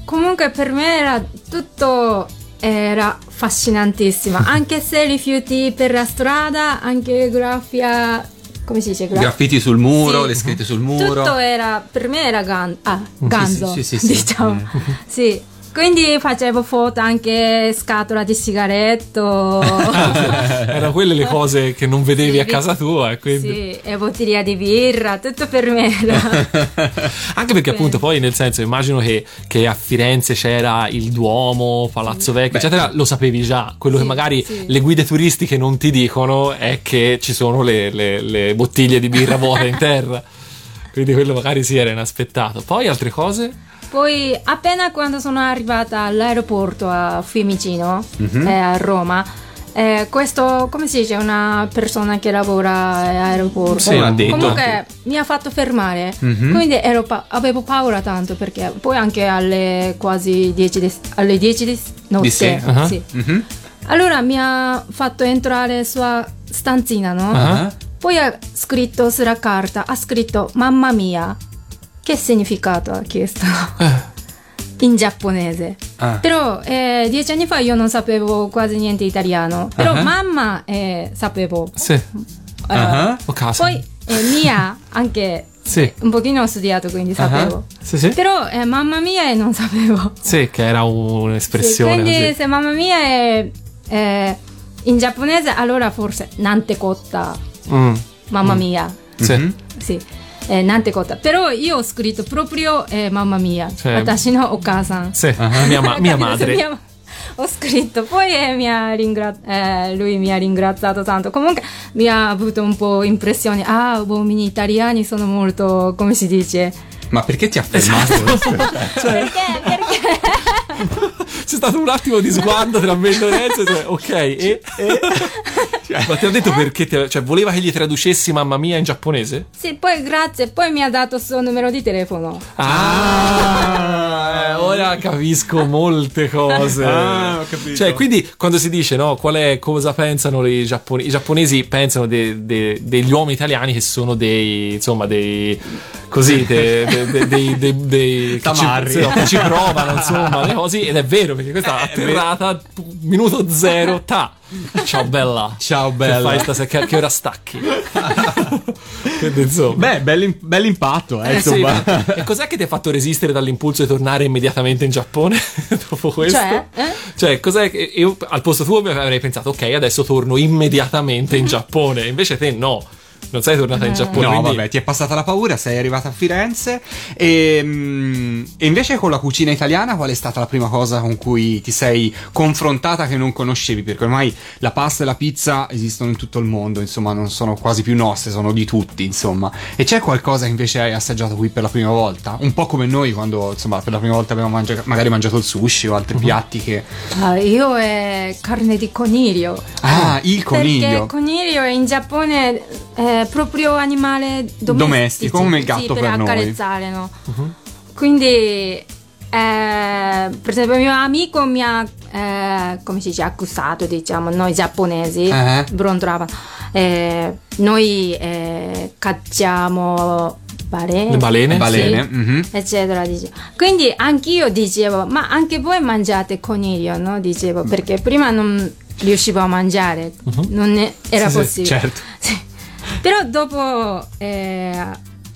comunque per me era tutto era affascinantissima, [laughs] anche se rifiuti per la strada, anche grafia come si dice? Gra- Graffiti sul muro, Sì. le scritte sul muro. Tutto era per me era gan- ah, ganzo, sì, sì, sì, [laughs] sì. diciamo. Sì. Quindi facevo foto anche scatola di sigaretto. [laughs] Erano quelle le cose che non vedevi Sì, a casa tua quindi... Sì, e bottiglia di birra, tutto per me era. [laughs] Anche perché appunto poi nel senso immagino che, che a Firenze c'era il Duomo, Palazzo Vecchio, eccetera, lo sapevi già. Quello che Sì, magari sì. le guide turistiche non ti dicono è che ci sono le, le- le bottiglie di birra vuote in terra. [laughs] Quindi quello magari sì era inaspettato. Poi altre cose? Poi appena quando sono arrivata all'aeroporto a Fiumicino, eh, a Roma, eh, questo, come si dice, una persona che lavora all'aeroporto. Sì. Comunque mi ha fatto fermare, Mhm. quindi ero pa- avevo paura tanto perché poi anche alle quasi 10 di, alle 10 di notte. Sera, ah. sì. Mhm. Allora mi ha fatto entrare sua stanzina, no? Ah. Poi ha scritto sulla carta, ha scritto mamma mia. Che significato ha chiesto? in giapponese. Ah. Però eh, dieci anni fa io non sapevo quasi niente italiano. Però Ah. mamma eh, sapevo. Sì. Eh. O casa. Poi eh, mia anche Sì. un pochino ho studiato, quindi sapevo. Sì, sì. Però eh, mamma mia eh, non sapevo. Sì, che era Sì, un'espressione quindi così. se mamma mia è, in giapponese, allora forse nante cotta, Mm, mamma mia. sì. Mhm. Sì. Eh, nante cotta. Però io ho scritto proprio eh, mamma mia. Cioè- Watashi no o-kasan. Sì, mia, ma- mia madre. Mia- ho scritto, poi eh, mi ha ringra- eh, lui mi ha ringraziato tanto. Comunque mi ha avuto un po' impressione. Ah, uomini italiani sono molto, come si dice? Ma perché ti ha fermato? Esatto. [laughs] Perché? Perché? [laughs] C'è stato un attimo di sguardo tra me e Lorenzo. e cioè, ok, e, e- Ma ti ha detto perché? ti- cioè, voleva che gli traducessi mamma mia in giapponese? Sì, poi grazie, poi mi ha dato il suo numero di telefono. Ah, eh, ora capisco molte cose. Ah, ho capito. Cioè, quindi quando si dice no, qual è, cosa pensano i giapponesi? I giapponesi pensano de- de- degli uomini italiani che sono dei, insomma, dei così, de- de- de- dei, dei, dei- che, ci, no, che ci provano, insomma, le cose. Ed è vero perché questa Eh, atterrata, minuto zero, [laughs] ta. Ciao bella. Ciao Che bella. fai stasera? Che, che ora stacchi? [laughs] Quindi, insomma. Beh, bell'im- bell'impatto, eh, Eh, sì, insomma. ma- e cos'è che ti ha fatto resistere dall'impulso di tornare immediatamente in Giappone [laughs] dopo questo? Cioè? Eh? Cioè, cos'è che io al posto tuo mi avrei pensato, ok, adesso torno immediatamente in Giappone. Invece te no, non sei tornata in Giappone. No, quindi- vabbè, ti è passata la paura, sei arrivata a Firenze. E, mm, e invece con la cucina italiana, qual è stata la prima cosa con cui ti sei confrontata che non conoscevi? Perché ormai la pasta e la pizza esistono in tutto il mondo, insomma, non sono quasi più nostre, sono di tutti, insomma. E c'è qualcosa che invece hai assaggiato qui per la prima volta? Un po' come noi quando, insomma, per la prima volta abbiamo mangia- magari mangiato il sushi o altri Mhm. piatti che. Ah, io è carne di coniglio. Ah, il Perché coniglio. il coniglio in Giappone è proprio animale domestico, Domestico, come il gatto sì, per per noi. accarezzare, no? Quindi, eh, per esempio, mio amico mi ha, eh, come si dice, accusato, diciamo, noi giapponesi, Eh. brontolavano. Eh, noi eh, cacciamo balene, Le balene? Balene. sì, mhm. eccetera. dice. Quindi anch'io dicevo, ma anche voi mangiate coniglio, no? Dicevo, perché prima non riuscivo a mangiare, non è- era Sì, sì, possibile. certo. [laughs] Però dopo eh,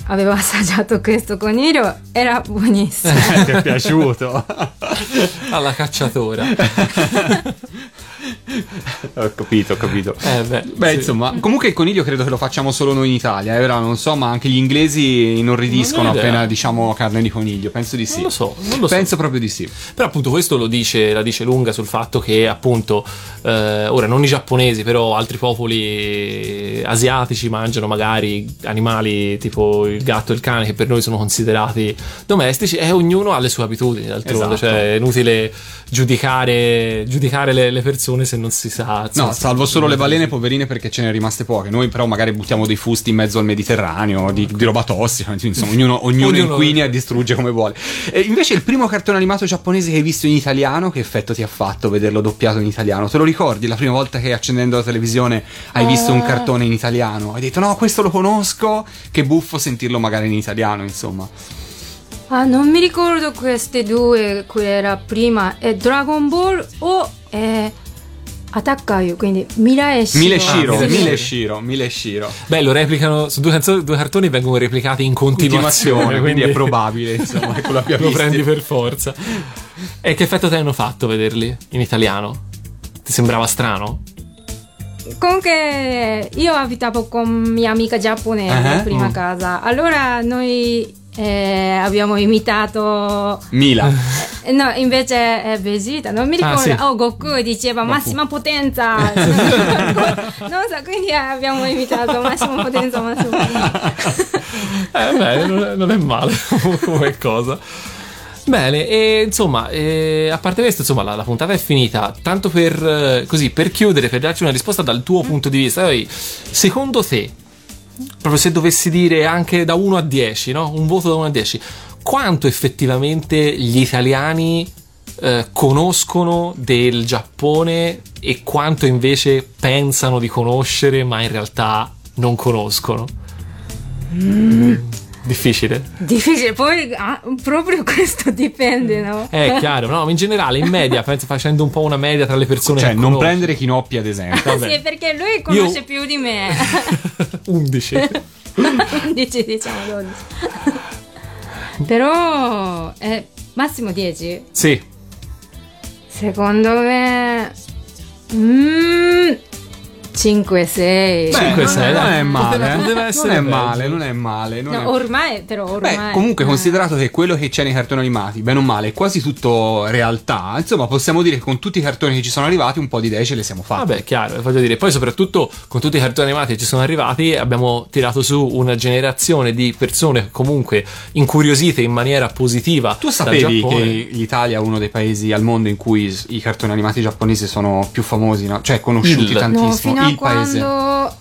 avevo [laughs] assaggiato questo coniglio, era buonissimo. [laughs] Ti è piaciuto? [laughs] Alla cacciatora. Ho capito, ho capito. Eh, beh, Beh, sì. insomma, comunque il coniglio credo che lo facciamo solo noi in Italia, eh, ora non so, ma anche gli inglesi inorridiscono appena diciamo carne di coniglio, penso di sì. Non lo so, non lo so. Penso proprio di sì. Però appunto questo lo dice, la dice lunga sul fatto che appunto eh, ora non i giapponesi però altri popoli asiatici mangiano magari animali tipo il gatto e il cane che per noi sono considerati domestici e ognuno ha le sue abitudini d'altronde, Esatto. cioè è inutile giudicare, giudicare le, le persone se non si sa. No, salvo solo le balene poverine perché ce ne è rimaste poche. Noi però magari buttiamo dei fusti in mezzo al Mediterraneo, di, di roba tossica, [laughs] insomma, ognuno, ognuno, Ognuno- inquina e distrugge come vuole. E invece il primo cartone animato giapponese che hai visto in italiano, che effetto ti ha fatto vederlo doppiato in italiano? Te lo ricordi la prima volta che accendendo la televisione hai visto un Eh. cartone in italiano? Hai detto no, questo lo conosco, che buffo sentirlo magari in italiano, insomma. Ah, non mi ricordo queste due, qui era prima, è Dragon Ball o è Attaccaio, quindi Mira e Shiro. Mille Shiro, Ah, Mille Mille Shiro. Mille Shiro. Beh, lo replicano su due, canzoni, due cartoni vengono replicati in continuazione, quindi è [laughs] probabile, insomma, che lo abbia lo prendi per forza. E che effetto ti hanno fatto vederli in italiano? Ti sembrava strano? Comunque io abitavo con mia amica giapponese Ah, prima mm. casa, allora noi eh, abbiamo imitato... Mila. eh, No, invece è Vegeta, non mi Ah, ricordo. sì. Oh, Goku diceva massima potenza. [laughs] non so, quindi abbiamo imitato massima potenza, massima [laughs] potenza. Eh, beh, non è, non è male [laughs] come cosa. Bene, e insomma, eh, a parte questo, insomma, la, la puntata è finita. Tanto per eh, così, per chiudere, per darci una risposta dal tuo punto di vista, poi, secondo te, proprio se dovessi dire anche da 1 a 10, no? Un voto da 1 a 10, quanto effettivamente gli italiani eh, conoscono del Giappone e quanto invece pensano di conoscere, ma in realtà non conoscono? Difficile. Difficile, poi ah, proprio [laughs] questo dipende, no? È chiaro, no? In generale, in media, [laughs] penso facendo un po' una media tra le persone Cioè, che non conosci. prendere Kinoppi ad esempio. Vabbè. Sì, perché lui conosce Io- più di me. [laughs] 11. 11 diciamo 12. Però eh, massimo 10. Sì. Secondo me mm, 5 6. Beh, Cinque, non, sei, non dai. è male, Poteva- eh. non è male, non è male. non è- No, ormai però ormai. Beh, comunque, eh. considerato che quello che c'è nei cartoni animati, bene o male, è quasi tutto realtà, insomma, possiamo dire che con tutti i cartoni che ci sono arrivati, un po' di idee ce le siamo fatte. Vabbè, chiaro, voglio dire, poi soprattutto con tutti i cartoni animati che ci sono arrivati abbiamo tirato su una generazione di persone comunque incuriosite in maniera positiva. Tu sapevi Giappone. che l'Italia è uno dei paesi al mondo in cui i cartoni animati giapponesi sono più famosi, no? cioè conosciuti Il- No, tantissimo? fino a il paese. quando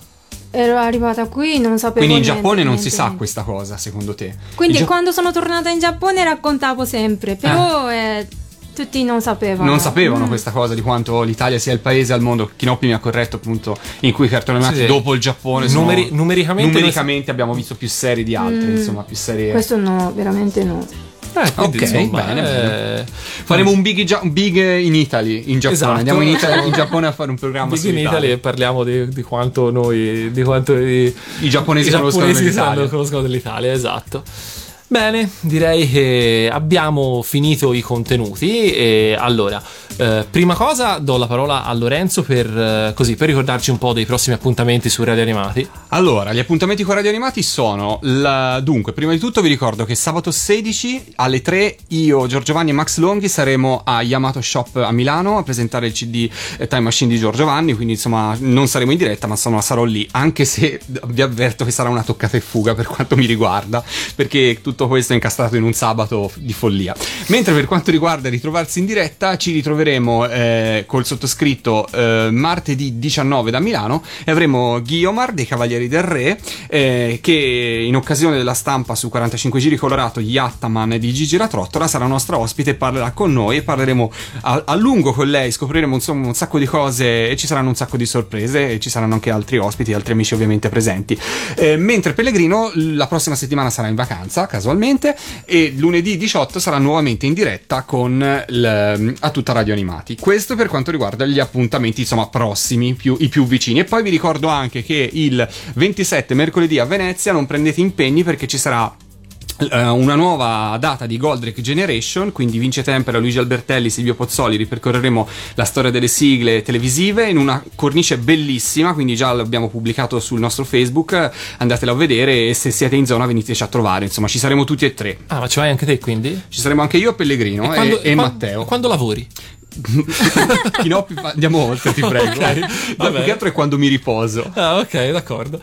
ero arrivata qui non sapevo Quindi in niente, Giappone non niente, si sa niente. questa cosa, secondo te? Quindi Il Gia- quando sono tornata in Giappone raccontavo sempre, però eh, tutti non sapevano. non sapevano Mm. questa cosa di quanto l'Italia sia il paese al mondo. Kinoppi mi ha corretto appunto in cui i cartoni animati Sì, sì. dopo il Giappone sono- Numeri- numericamente- numericamente abbiamo visto più serie di altre, insomma, più serie. Mm. Questo no, veramente no. Eh, quindi, Ok, insomma, bene, bene. eh, Faremo un big, Gia- big in Italy, in Giappone. Esatto. Andiamo in, Italia- in Giappone a fare un programma Big in. Italy e parliamo di, di quanto noi di quanto i, I giapponesi i conoscono l'Italia. sanno- conoscono dell'Italia, esatto. Bene, direi che abbiamo finito i contenuti e allora, eh, prima cosa do la parola a Lorenzo per, eh, così, per ricordarci un po' dei prossimi appuntamenti su Radio Animati. Allora, gli appuntamenti con Radio Animati sono la- dunque, prima di tutto vi ricordo che sabato 16 alle 3 io, Giorgio Vanni e Max Longhi saremo a Yamato Shop a Milano a presentare il CD eh, Time Machine di Giorgio Vanni, quindi insomma non saremo in diretta, ma insomma sarò lì, anche se [laughs] vi avverto che sarà una toccata e fuga per quanto mi riguarda, perché tutto questo è incastrato in un sabato di follia. Mentre per quanto riguarda ritrovarsi in diretta, ci ritroveremo eh, col sottoscritto eh, martedì 19 da Milano e avremo Guiomar dei Cavalieri del Re eh, che in occasione della stampa su 45 giri colorato Yattaman di Gigi La Trottola sarà nostra ospite e parlerà con noi e parleremo a, a lungo con lei, scopriremo insomma un sacco di cose e ci saranno un sacco di sorprese e ci saranno anche altri ospiti, altri amici ovviamente presenti. Eh, mentre Pellegrino la prossima settimana sarà in vacanza casualmente e lunedì 18 sarà nuovamente in diretta con il- a tutta Radio Animati. Questo per quanto riguarda gli appuntamenti insomma prossimi, più- i più vicini. E poi vi ricordo anche che il 27 mercoledì a Venezia non prendete impegni perché ci sarà una nuova data di Goldrick Generation, quindi Vince Tempera, Luigi Albertelli, Silvio Pozzoli, ripercorreremo la storia delle sigle televisive in una cornice bellissima, quindi già l'abbiamo pubblicato sul nostro Facebook, andatelo a vedere e se siete in zona veniteci a trovare, insomma ci saremo tutti e tre. Ah, ma ci vai anche te quindi? Ci saremo anche io a Pellegrino e, Quando- e qua- Matteo. Quando lavori? [laughs] Chinoppi, fa- andiamo oltre, ti prego. Ok, Ma vabbè. più che altro è quando mi riposo. Ah, ok, d'accordo.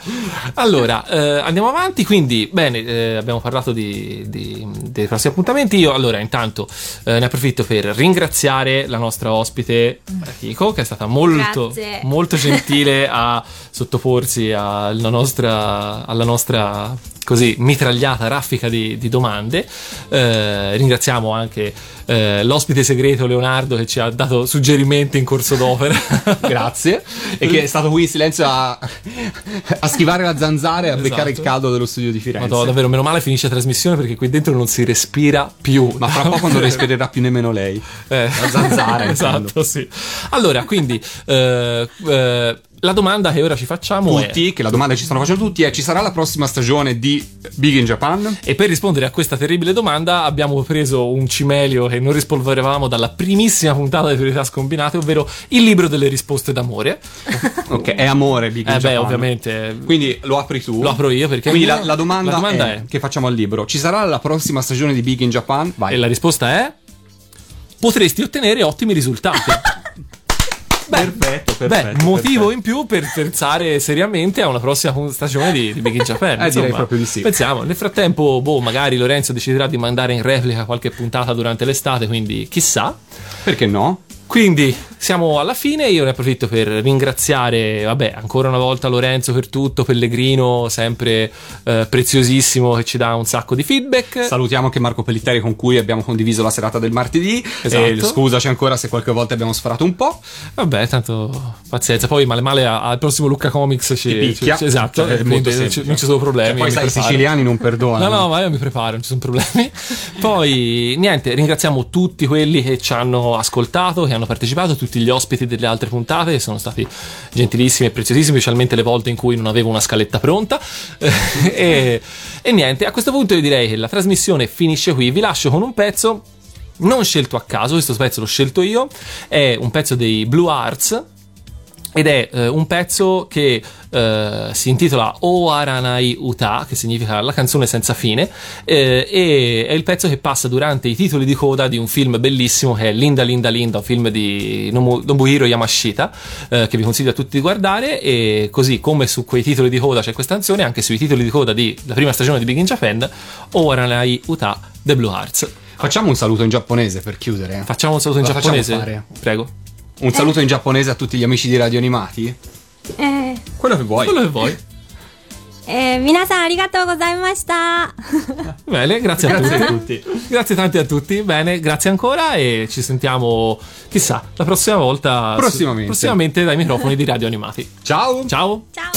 Allora, eh, andiamo avanti. Quindi, bene, eh, abbiamo parlato di, di- dei prossimi appuntamenti. Io, allora, intanto eh, ne approfitto per ringraziare la nostra ospite Kiko, che è stata molto, molto gentile a sottoporsi alla nostra, alla nostra così mitragliata raffica di, di domande. Eh, ringraziamo anche eh, l'ospite segreto Leonardo che ci ha dato suggerimenti in corso d'opera. [laughs] Grazie. E che è stato qui in silenzio a, a schivare la zanzara e a beccare il Esatto. caldo dello studio di Firenze. Madonna, davvero, meno male finisce la trasmissione perché qui dentro non si respira più. Ma fra poco non respirerà più nemmeno lei. Eh, La zanzara, [laughs] esatto, sì. Allora, quindi eh, eh, la domanda che ora ci facciamo è Tutti, che la domanda che ci stanno facendo tutti è: ci sarà la prossima stagione di Big in Japan? e per rispondere a questa terribile domanda abbiamo preso un cimelio che noi rispolveravamo dalla primissima puntata di Priorità Scombinate, ovvero il libro delle risposte d'amore. [laughs] Ok, è amore Big in Eh beh, Japan. ovviamente Quindi lo apri tu. lo apro io perché Quindi la, la domanda, la domanda è, è che facciamo al libro: ci sarà la prossima stagione di Big in Japan? Vai. E la risposta è: potresti ottenere ottimi risultati. [laughs] perfetto, Beh, motivo in più per pensare seriamente a una prossima stagione di, di Big in Japan. [laughs] Eh, direi proprio di sì. Pensiamo, nel frattempo, boh, magari Lorenzo deciderà di mandare in replica qualche puntata durante l'estate, quindi chissà. Perché no? Quindi siamo alla fine. Io ne approfitto per ringraziare, vabbè, ancora una volta Lorenzo per tutto, Pellegrino, sempre eh, preziosissimo che ci dà un sacco di feedback. Salutiamo anche Marco Pellitteri con cui abbiamo condiviso la serata del martedì. Esatto. E scusaci ancora se qualche volta abbiamo sferato un po'. Vabbè, tanto pazienza. Poi male male al prossimo Luca Comics ci, picchia. ci- esatto, Cioè, non ci, sono problemi. Cioè, poi sai, i siciliani non perdonano. No, no, ma io mi preparo, non ci sono problemi. [laughs] Poi, niente, ringraziamo tutti quelli che ci hanno ascoltato, che hanno partecipato, tutti gli ospiti delle altre puntate, che sono stati gentilissimi e preziosissimi, specialmente le volte in cui non avevo una scaletta pronta. [laughs] e, e niente, a questo punto io direi che la trasmissione finisce qui. Vi lascio con un pezzo. Non scelto a caso, questo pezzo l'ho scelto io, è un pezzo dei Blue Arts, ed è eh, un pezzo che eh, si intitola O Aranai Uta, che significa la canzone senza fine, eh, e è il pezzo che passa durante i titoli di coda di un film bellissimo che è Linda Linda Linda, un film di Nobuhiro Yamashita, eh, che vi consiglio a tutti di guardare, e così come su quei titoli di coda c'è questa canzone, anche sui titoli di coda della prima stagione di Big in Japan, O Aranai Uta, The Blue Hearts. Facciamo un saluto in giapponese per chiudere. Facciamo un saluto in Lo giapponese? Prego. Un saluto eh. in giapponese a tutti gli amici di Radio Animati? Eh. Quello che vuoi. Quello che vuoi. Eh, minasan arigatou gozaimashita. [laughs] Bene, grazie, a, tutti. tutti. grazie tanti a tutti. Bene, grazie ancora e ci sentiamo chissà la prossima volta prossimamente, prossimamente dai microfoni di Radio Animati. Ciao. Ciao. Ciao.